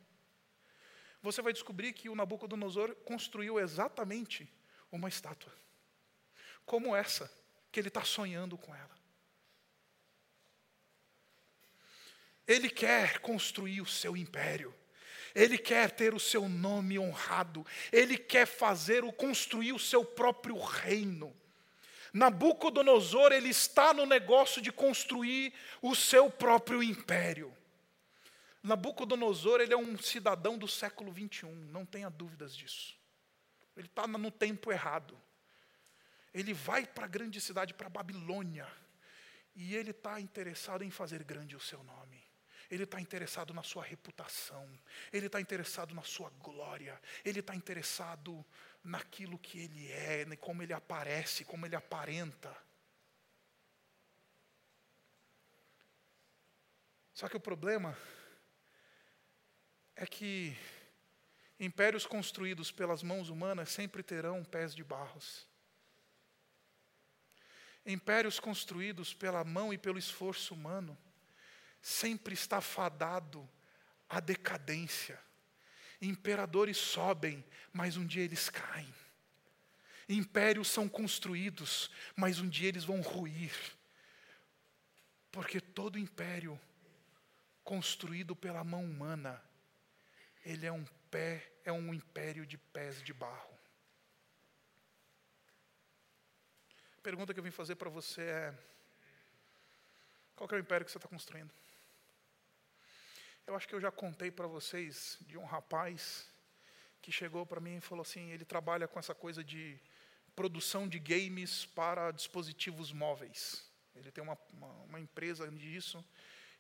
você vai descobrir que o Nabucodonosor construiu exatamente uma estátua, como essa, que ele está sonhando com ela. Ele quer construir o seu império. Ele quer ter o seu nome honrado. Ele quer fazer o construir o seu próprio reino. Nabucodonosor, ele está no negócio de construir o seu próprio império. Nabucodonosor, ele é um cidadão do século 21, não tenha dúvidas disso. Ele está no tempo errado. Ele vai para a grande cidade, para a Babilônia, e ele está interessado em fazer grande o seu nome. Ele está interessado na sua reputação, ele está interessado na sua glória, ele está interessado naquilo que ele é, como ele aparece, como ele aparenta. Só que o problema é que impérios construídos pelas mãos humanas sempre terão pés de barros. Impérios construídos pela mão e pelo esforço humano sempre está fadado à decadência. Imperadores sobem, mas um dia eles caem. Impérios são construídos, mas um dia eles vão ruir. Porque todo império construído pela mão humana, ele é um pé, é um império de pés de barro. A pergunta que eu vim fazer para você é: qual é o império que você está construindo? Eu acho que eu já contei para vocês de um rapaz que chegou para mim e falou assim: ele trabalha com essa coisa de produção de games para dispositivos móveis. Ele tem uma, uma, uma empresa disso.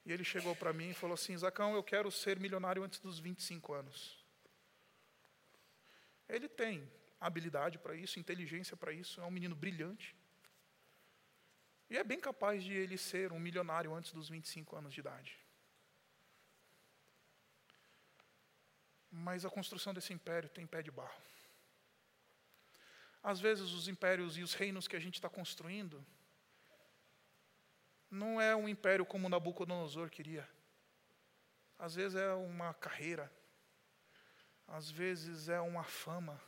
E ele chegou para mim e falou assim: Zacão, eu quero ser milionário antes dos 25 anos. Ele tem habilidade para isso, inteligência para isso, é um menino brilhante. E é bem capaz de ele ser um milionário antes dos 25 anos de idade. Mas a construção desse império tem pé de barro. Às vezes, os impérios e os reinos que a gente está construindo não é um império como Nabucodonosor queria. Às vezes é uma carreira, às vezes é uma fama,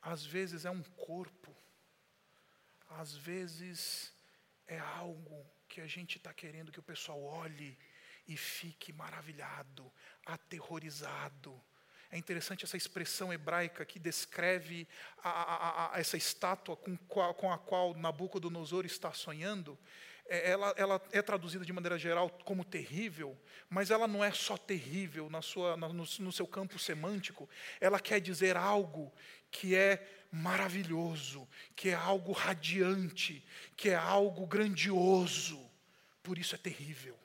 às vezes é um corpo, às vezes é algo que a gente está querendo que o pessoal olhe e fique maravilhado, aterrorizado, é interessante essa expressão hebraica que descreve a, a, a, essa estátua com, qual, com a qual Nabucodonosor está sonhando. É, ela, ela, é traduzida de maneira geral como terrível, mas ela não é só terrível na sua, no, no seu campo semântico. Ela quer dizer algo que é maravilhoso, que é algo radiante, que é algo grandioso. Por isso é terrível.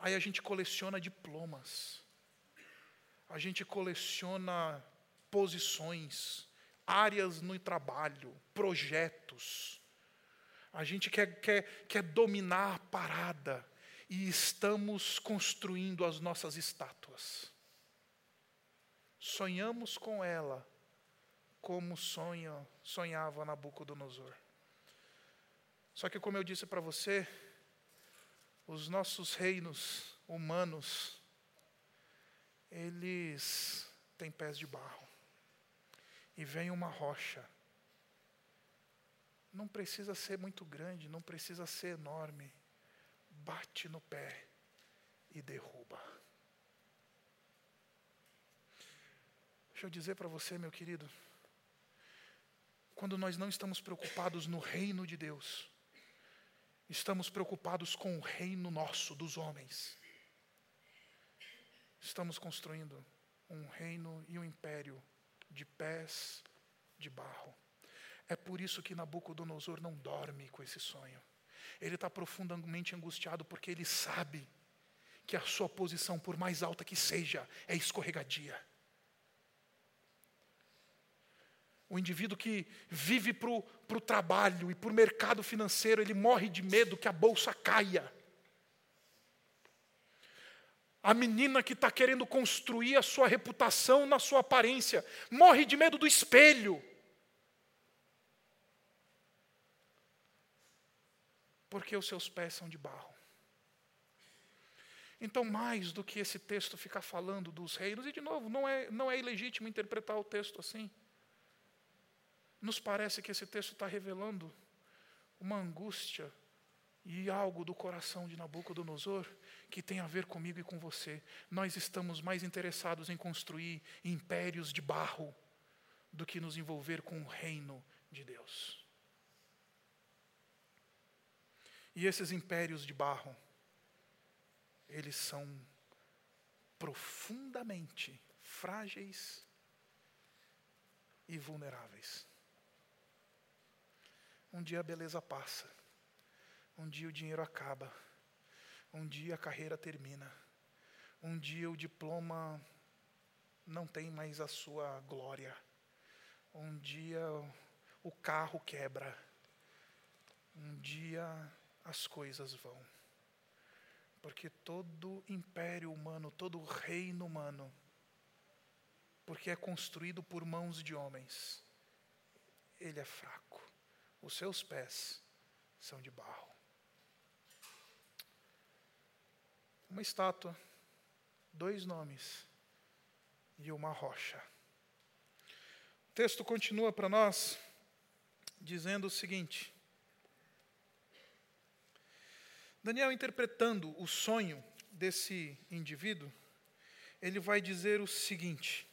Aí a gente coleciona diplomas, a gente coleciona posições, áreas no trabalho, projetos. A gente quer, quer, quer dominar a parada e estamos construindo as nossas estátuas. Sonhamos com ela como sonha, sonhava Nabucodonosor. Só que, como eu disse para você, os nossos reinos humanos, eles têm pés de barro. E vem uma rocha. Não precisa ser muito grande, não precisa ser enorme. Bate no pé e derruba. Deixa eu dizer para você, meu querido, quando nós não estamos preocupados no reino de Deus, estamos preocupados com o reino nosso, dos homens. Estamos construindo um reino e um império de pés de barro. É por isso que Nabucodonosor não dorme com esse sonho. Ele está profundamente angustiado porque ele sabe que a sua posição, por mais alta que seja, é escorregadia. O indivíduo que vive para o trabalho e para o mercado financeiro, ele morre de medo que a bolsa caia. A menina que está querendo construir a sua reputação na sua aparência, morre de medo do espelho. Porque os seus pés são de barro. Então, mais do que esse texto ficar falando dos reinos, e de novo, não é, não é ilegítimo interpretar o texto assim. Nos parece que esse texto está revelando uma angústia e algo do coração de Nabucodonosor que tem a ver comigo e com você. Nós estamos mais interessados em construir impérios de barro do que nos envolver com o reino de Deus. E esses impérios de barro, eles são profundamente frágeis e vulneráveis. Um dia a beleza passa. Um dia o dinheiro acaba. Um dia a carreira termina. Um dia o diploma não tem mais a sua glória. Um dia o carro quebra. Um dia as coisas vão. Porque todo império humano, todo reino humano, porque é construído por mãos de homens, ele é fraco os seus pés são de barro. Uma estátua, dois nomes e uma rocha. O texto continua para nós dizendo o seguinte: Daniel, interpretando o sonho desse indivíduo, ele vai dizer o seguinte: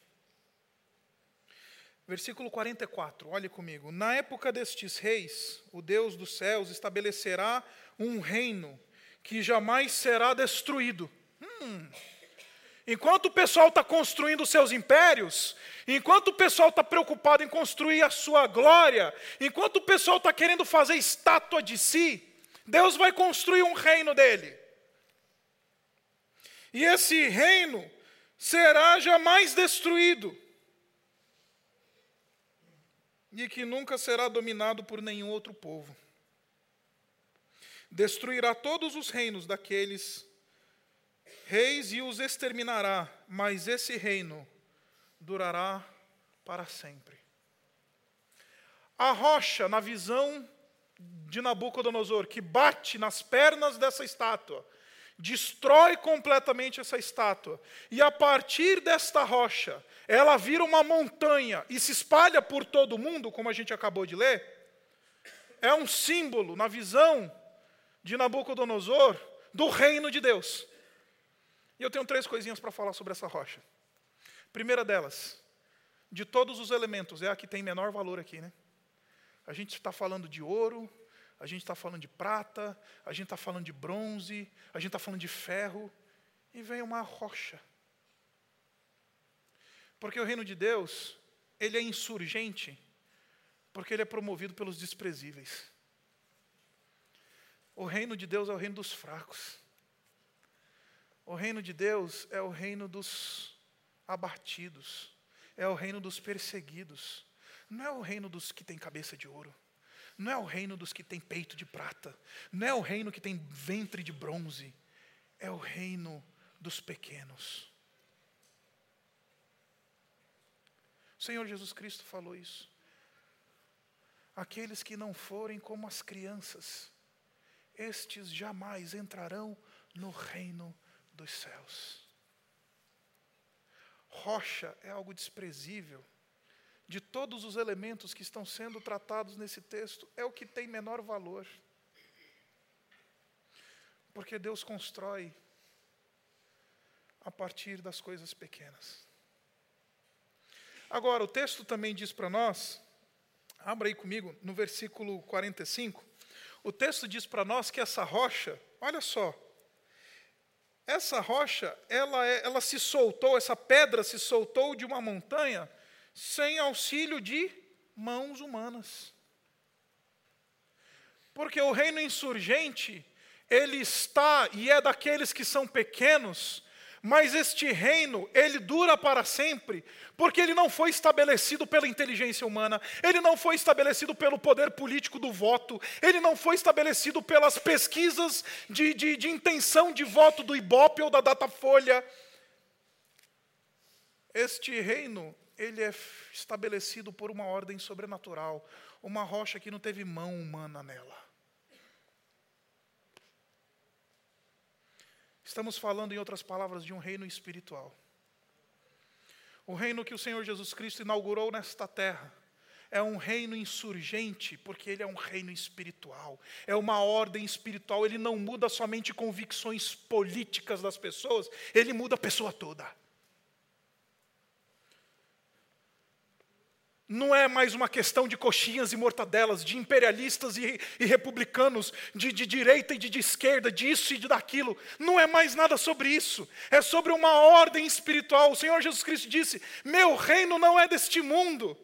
Versículo 44, olhe comigo. Na época destes reis, o Deus dos céus estabelecerá um reino que jamais será destruído. Hum. Enquanto o pessoal está construindo seus impérios, enquanto o pessoal está preocupado em construir a sua glória, enquanto o pessoal está querendo fazer estátua de si, Deus vai construir um reino dele. E esse reino será jamais destruído e que nunca será dominado por nenhum outro povo. Destruirá todos os reinos daqueles reis e os exterminará, mas esse reino durará para sempre. A rocha, na visão de Nabucodonosor, que bate nas pernas dessa estátua, destrói completamente essa estátua. E a partir desta rocha, ela vira uma montanha e se espalha por todo o mundo, como a gente acabou de ler. É um símbolo, na visão de Nabucodonosor, do reino de Deus. E eu tenho três coisinhas para falar sobre essa rocha. Primeira delas, de todos os elementos, é a que tem menor valor aqui, né? A gente está falando de ouro, a gente está falando de prata, a gente está falando de bronze, a gente está falando de ferro, e vem uma rocha. Porque o reino de Deus, ele é insurgente, porque ele é promovido pelos desprezíveis. O reino de Deus é o reino dos fracos. O reino de Deus é o reino dos abatidos, é o reino dos perseguidos. Não é o reino dos que têm cabeça de ouro. Não é o reino dos que têm peito de prata. Não é o reino que tem ventre de bronze. É o reino dos pequenos. O Senhor Jesus Cristo falou isso. Aqueles que não forem como as crianças, estes jamais entrarão no reino dos céus. Rocha é algo desprezível. De todos os elementos que estão sendo tratados nesse texto, é o que tem menor valor. Porque Deus constrói a partir das coisas pequenas. Agora, o texto também diz para nós, abra aí comigo, no versículo 45, o texto diz para nós que essa rocha, olha só, essa rocha, ela, é, ela se soltou, essa pedra se soltou de uma montanha sem auxílio de mãos humanas. Porque o reino insurgente, ele está e é daqueles que são pequenos, mas este reino, ele dura para sempre, porque ele não foi estabelecido pela inteligência humana, ele não foi estabelecido pelo poder político do voto, ele não foi estabelecido pelas pesquisas de, de, de intenção de voto do Ibope ou da Datafolha. Este reino, ele é estabelecido por uma ordem sobrenatural, uma rocha que não teve mão humana nela. Estamos falando, em outras palavras, de um reino espiritual. O reino que o Senhor Jesus Cristo inaugurou nesta terra é um reino insurgente, porque ele é um reino espiritual, é uma ordem espiritual, ele não muda somente convicções políticas das pessoas, ele muda a pessoa toda. Não é mais uma questão de coxinhas e mortadelas, de imperialistas e, e republicanos, de, de, direita e de, de esquerda, disso e de daquilo. Não é mais nada sobre isso. É sobre uma ordem espiritual. O Senhor Jesus Cristo disse: Meu reino não é deste mundo.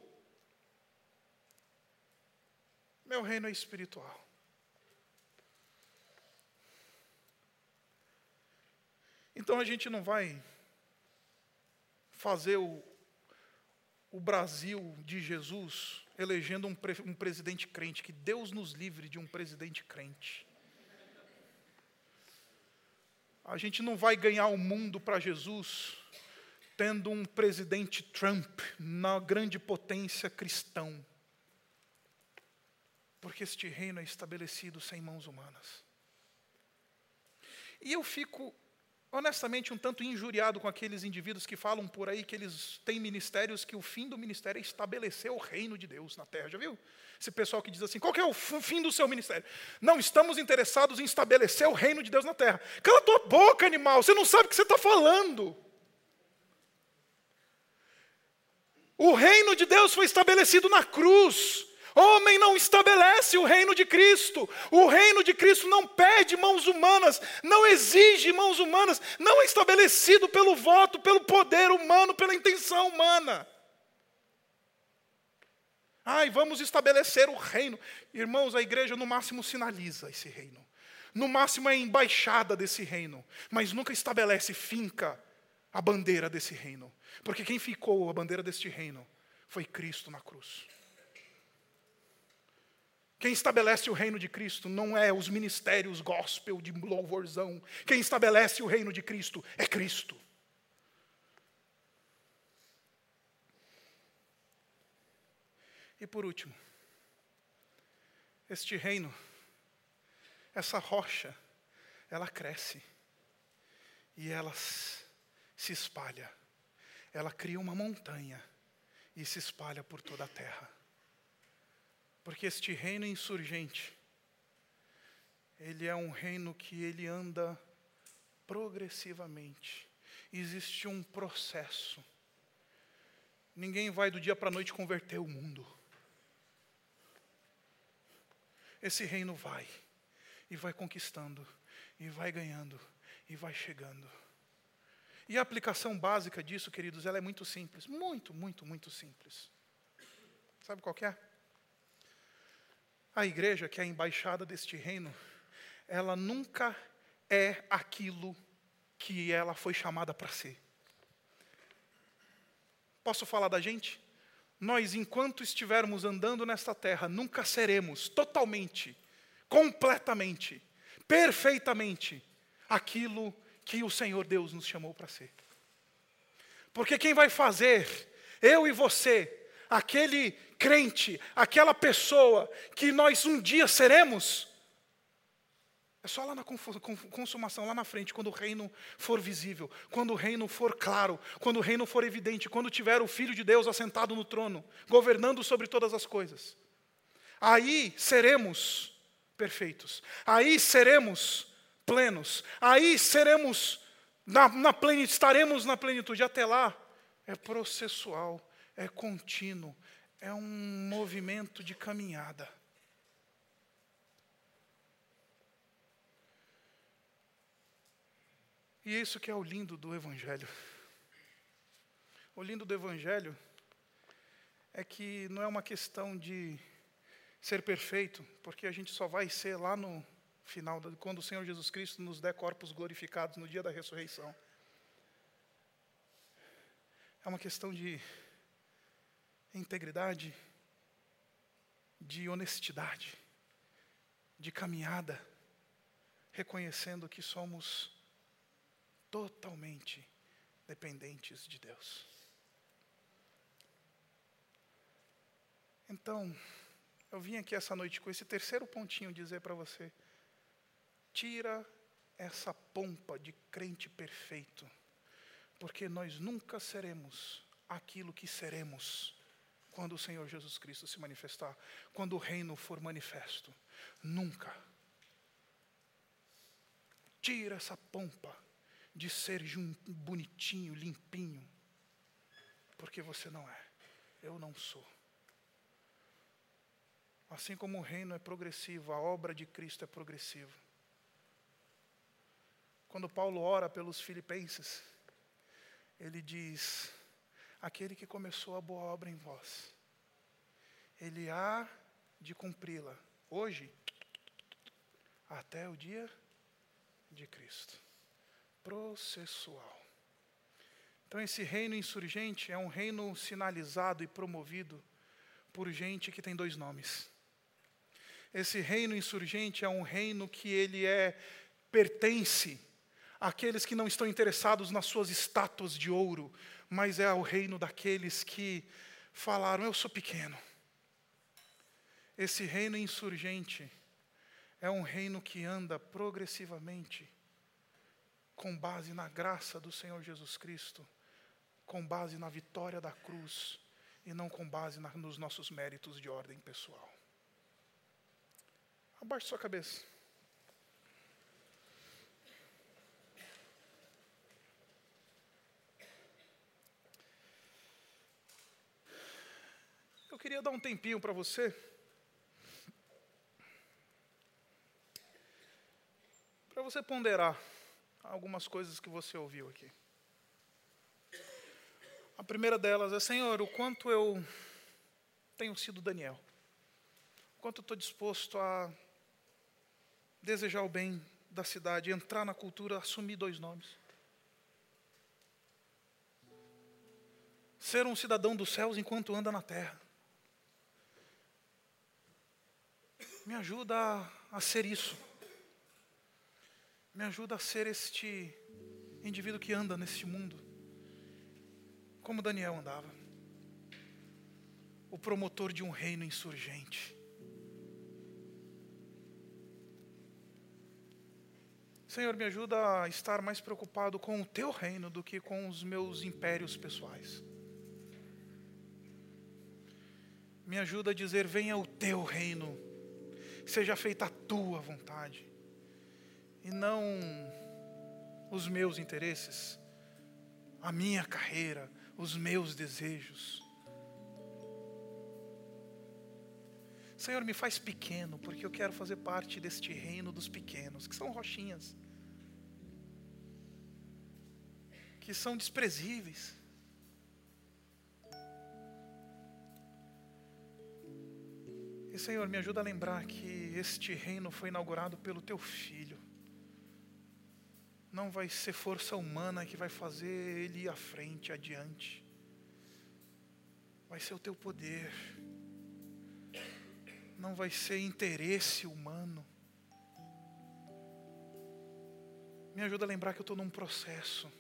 Meu reino é espiritual. Então a gente não vai fazer o, o Brasil de Jesus elegendo um, pre um presidente crente, que Deus nos livre de um presidente crente. A gente não vai ganhar o mundo para Jesus tendo um presidente Trump na grande potência cristão. Porque este reino é estabelecido sem mãos humanas. E eu fico honestamente um tanto injuriado com aqueles indivíduos que falam por aí que eles têm ministérios que o fim do ministério é estabelecer o reino de Deus na terra. Já viu? Esse pessoal que diz assim: qual é o fim do seu ministério? Não estamos interessados em estabelecer o reino de Deus na terra. Cala tua boca, animal, você não sabe o que você está falando. O reino de Deus foi estabelecido na cruz. Homem não estabelece o reino de Cristo. O reino de Cristo não pede mãos humanas, não exige mãos humanas, não é estabelecido pelo voto, pelo poder humano, pela intenção humana. Ai, vamos estabelecer o reino. Irmãos, a igreja no máximo sinaliza esse reino. No máximo é embaixada desse reino, mas nunca estabelece, finca a bandeira desse reino. Porque quem ficou a bandeira deste reino foi Cristo na cruz. Quem estabelece o reino de Cristo não é os ministérios gospel de louvorzão. Quem estabelece o reino de Cristo é Cristo. E por último, este reino, essa rocha, ela cresce e ela se espalha. Ela cria uma montanha e se espalha por toda a terra. Porque este reino insurgente, ele é um reino que ele anda progressivamente. Existe um processo. Ninguém vai do dia para a noite converter o mundo. Esse reino vai, e vai conquistando, e vai ganhando, e vai chegando. E a aplicação básica disso, queridos, ela é muito simples. Muito, muito, muito simples. Sabe qual é? A igreja, que é a embaixada deste reino, ela nunca é aquilo que ela foi chamada para ser. Posso falar da gente? Nós, enquanto estivermos andando nesta terra, nunca seremos totalmente, completamente, perfeitamente aquilo que o Senhor Deus nos chamou para ser. Porque quem vai fazer, eu e você, aquele crente, aquela pessoa que nós um dia seremos, é só lá na consumação, lá na frente, quando o reino for visível, quando o reino for claro, quando o reino for evidente, quando tiver o Filho de Deus assentado no trono, governando sobre todas as coisas. Aí seremos perfeitos, aí seremos plenos, aí seremos na, na plenitude, estaremos na plenitude. Até lá é processual, é contínuo, é um movimento de caminhada. E isso que é o lindo do Evangelho. O lindo do Evangelho é que não é uma questão de ser perfeito, porque a gente só vai ser lá no final, quando o Senhor Jesus Cristo nos der corpos glorificados no dia da ressurreição. É uma questão de integridade, de honestidade, de caminhada, reconhecendo que somos totalmente dependentes de Deus. Então, eu vim aqui essa noite com esse terceiro pontinho dizer para você: tira essa pompa de crente perfeito, porque nós nunca seremos aquilo que seremos quando o Senhor Jesus Cristo se manifestar, quando o reino for manifesto. Nunca. Tira essa pompa de ser bonitinho, limpinho, porque você não é, eu não sou. Assim como o reino é progressivo, a obra de Cristo é progressiva. Quando Paulo ora pelos filipenses, ele diz: Aquele que começou a boa obra em vós, ele há de cumpri-la, hoje, até o dia de Cristo processual. Então, esse reino insurgente é um reino sinalizado e promovido por gente que tem dois nomes. Esse reino insurgente é um reino que ele é pertence àqueles que não estão interessados nas suas estátuas de ouro, mas é ao reino daqueles que falaram: Eu sou pequeno. Esse reino insurgente é um reino que anda progressivamente com base na graça do Senhor Jesus Cristo, com base na vitória da cruz e não com base na, nos nossos méritos de ordem pessoal. Abaixe sua cabeça. Eu queria dar um tempinho para você. Para você ponderar algumas coisas que você ouviu aqui. A primeira delas é: Senhor, o quanto eu tenho sido Daniel, o quanto eu estou disposto a desejar o bem da cidade, entrar na cultura, assumir dois nomes. Ser um cidadão dos céus enquanto anda na terra. Me ajuda a, a ser isso. Me ajuda a ser este indivíduo que anda neste mundo, como Daniel andava. O promotor de um reino insurgente. Senhor, me ajuda a estar mais preocupado com o teu reino do que com os meus impérios pessoais. Me ajuda a dizer: venha o teu reino, seja feita a tua vontade e não os meus interesses, a minha carreira, os meus desejos. Senhor, me faz pequeno, porque eu quero fazer parte deste reino dos pequenos, que são rochinhas, que são desprezíveis. Senhor, me ajuda a lembrar que este reino foi inaugurado pelo teu filho. Não vai ser força humana que vai fazer ele ir à frente, adiante. Vai ser o teu poder. Não vai ser interesse humano. Me ajuda a lembrar que eu estou num processo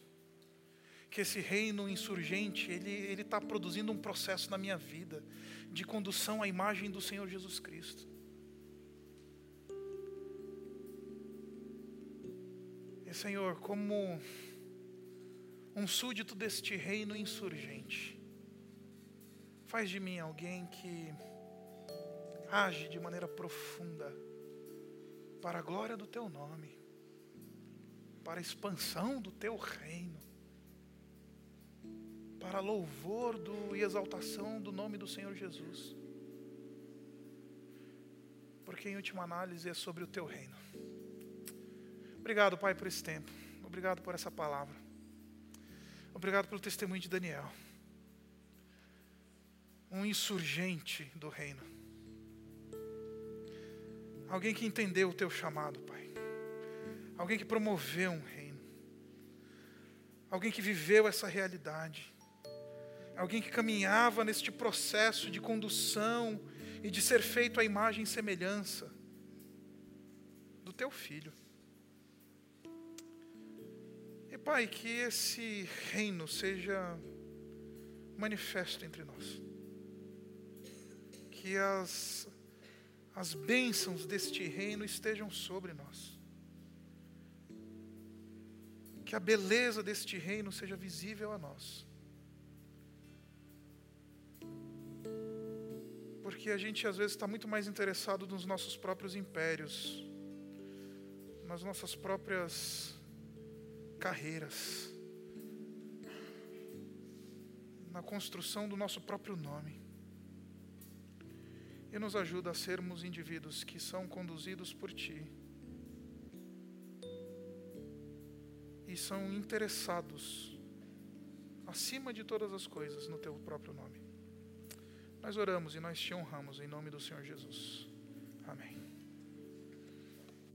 que esse reino insurgente, ele está produzindo um processo na minha vida de condução à imagem do Senhor Jesus Cristo. E Senhor, como um súdito deste reino insurgente, faz de mim alguém que age de maneira profunda para a glória do teu nome, para a expansão do teu reino para louvor do, e exaltação do nome do Senhor Jesus. Porque, em última análise, é sobre o teu reino. Obrigado, Pai, por esse tempo. Obrigado por essa palavra. Obrigado pelo testemunho de Daniel. Um insurgente do reino. Alguém que entendeu o teu chamado, Pai. Alguém que promoveu um reino. Alguém que viveu essa realidade alguém que caminhava neste processo de condução e de ser feito à imagem e semelhança do teu filho. E Pai, que esse reino seja manifesto entre nós. Que as, as bênçãos deste reino estejam sobre nós. Que a beleza deste reino seja visível a nós. Porque a gente às vezes está muito mais interessado nos nossos próprios impérios, nas nossas próprias carreiras, na construção do nosso próprio nome. E nos ajuda a sermos indivíduos que são conduzidos por Ti e são interessados, acima de todas as coisas, no Teu próprio nome. Nós oramos e nós te honramos em nome do Senhor Jesus.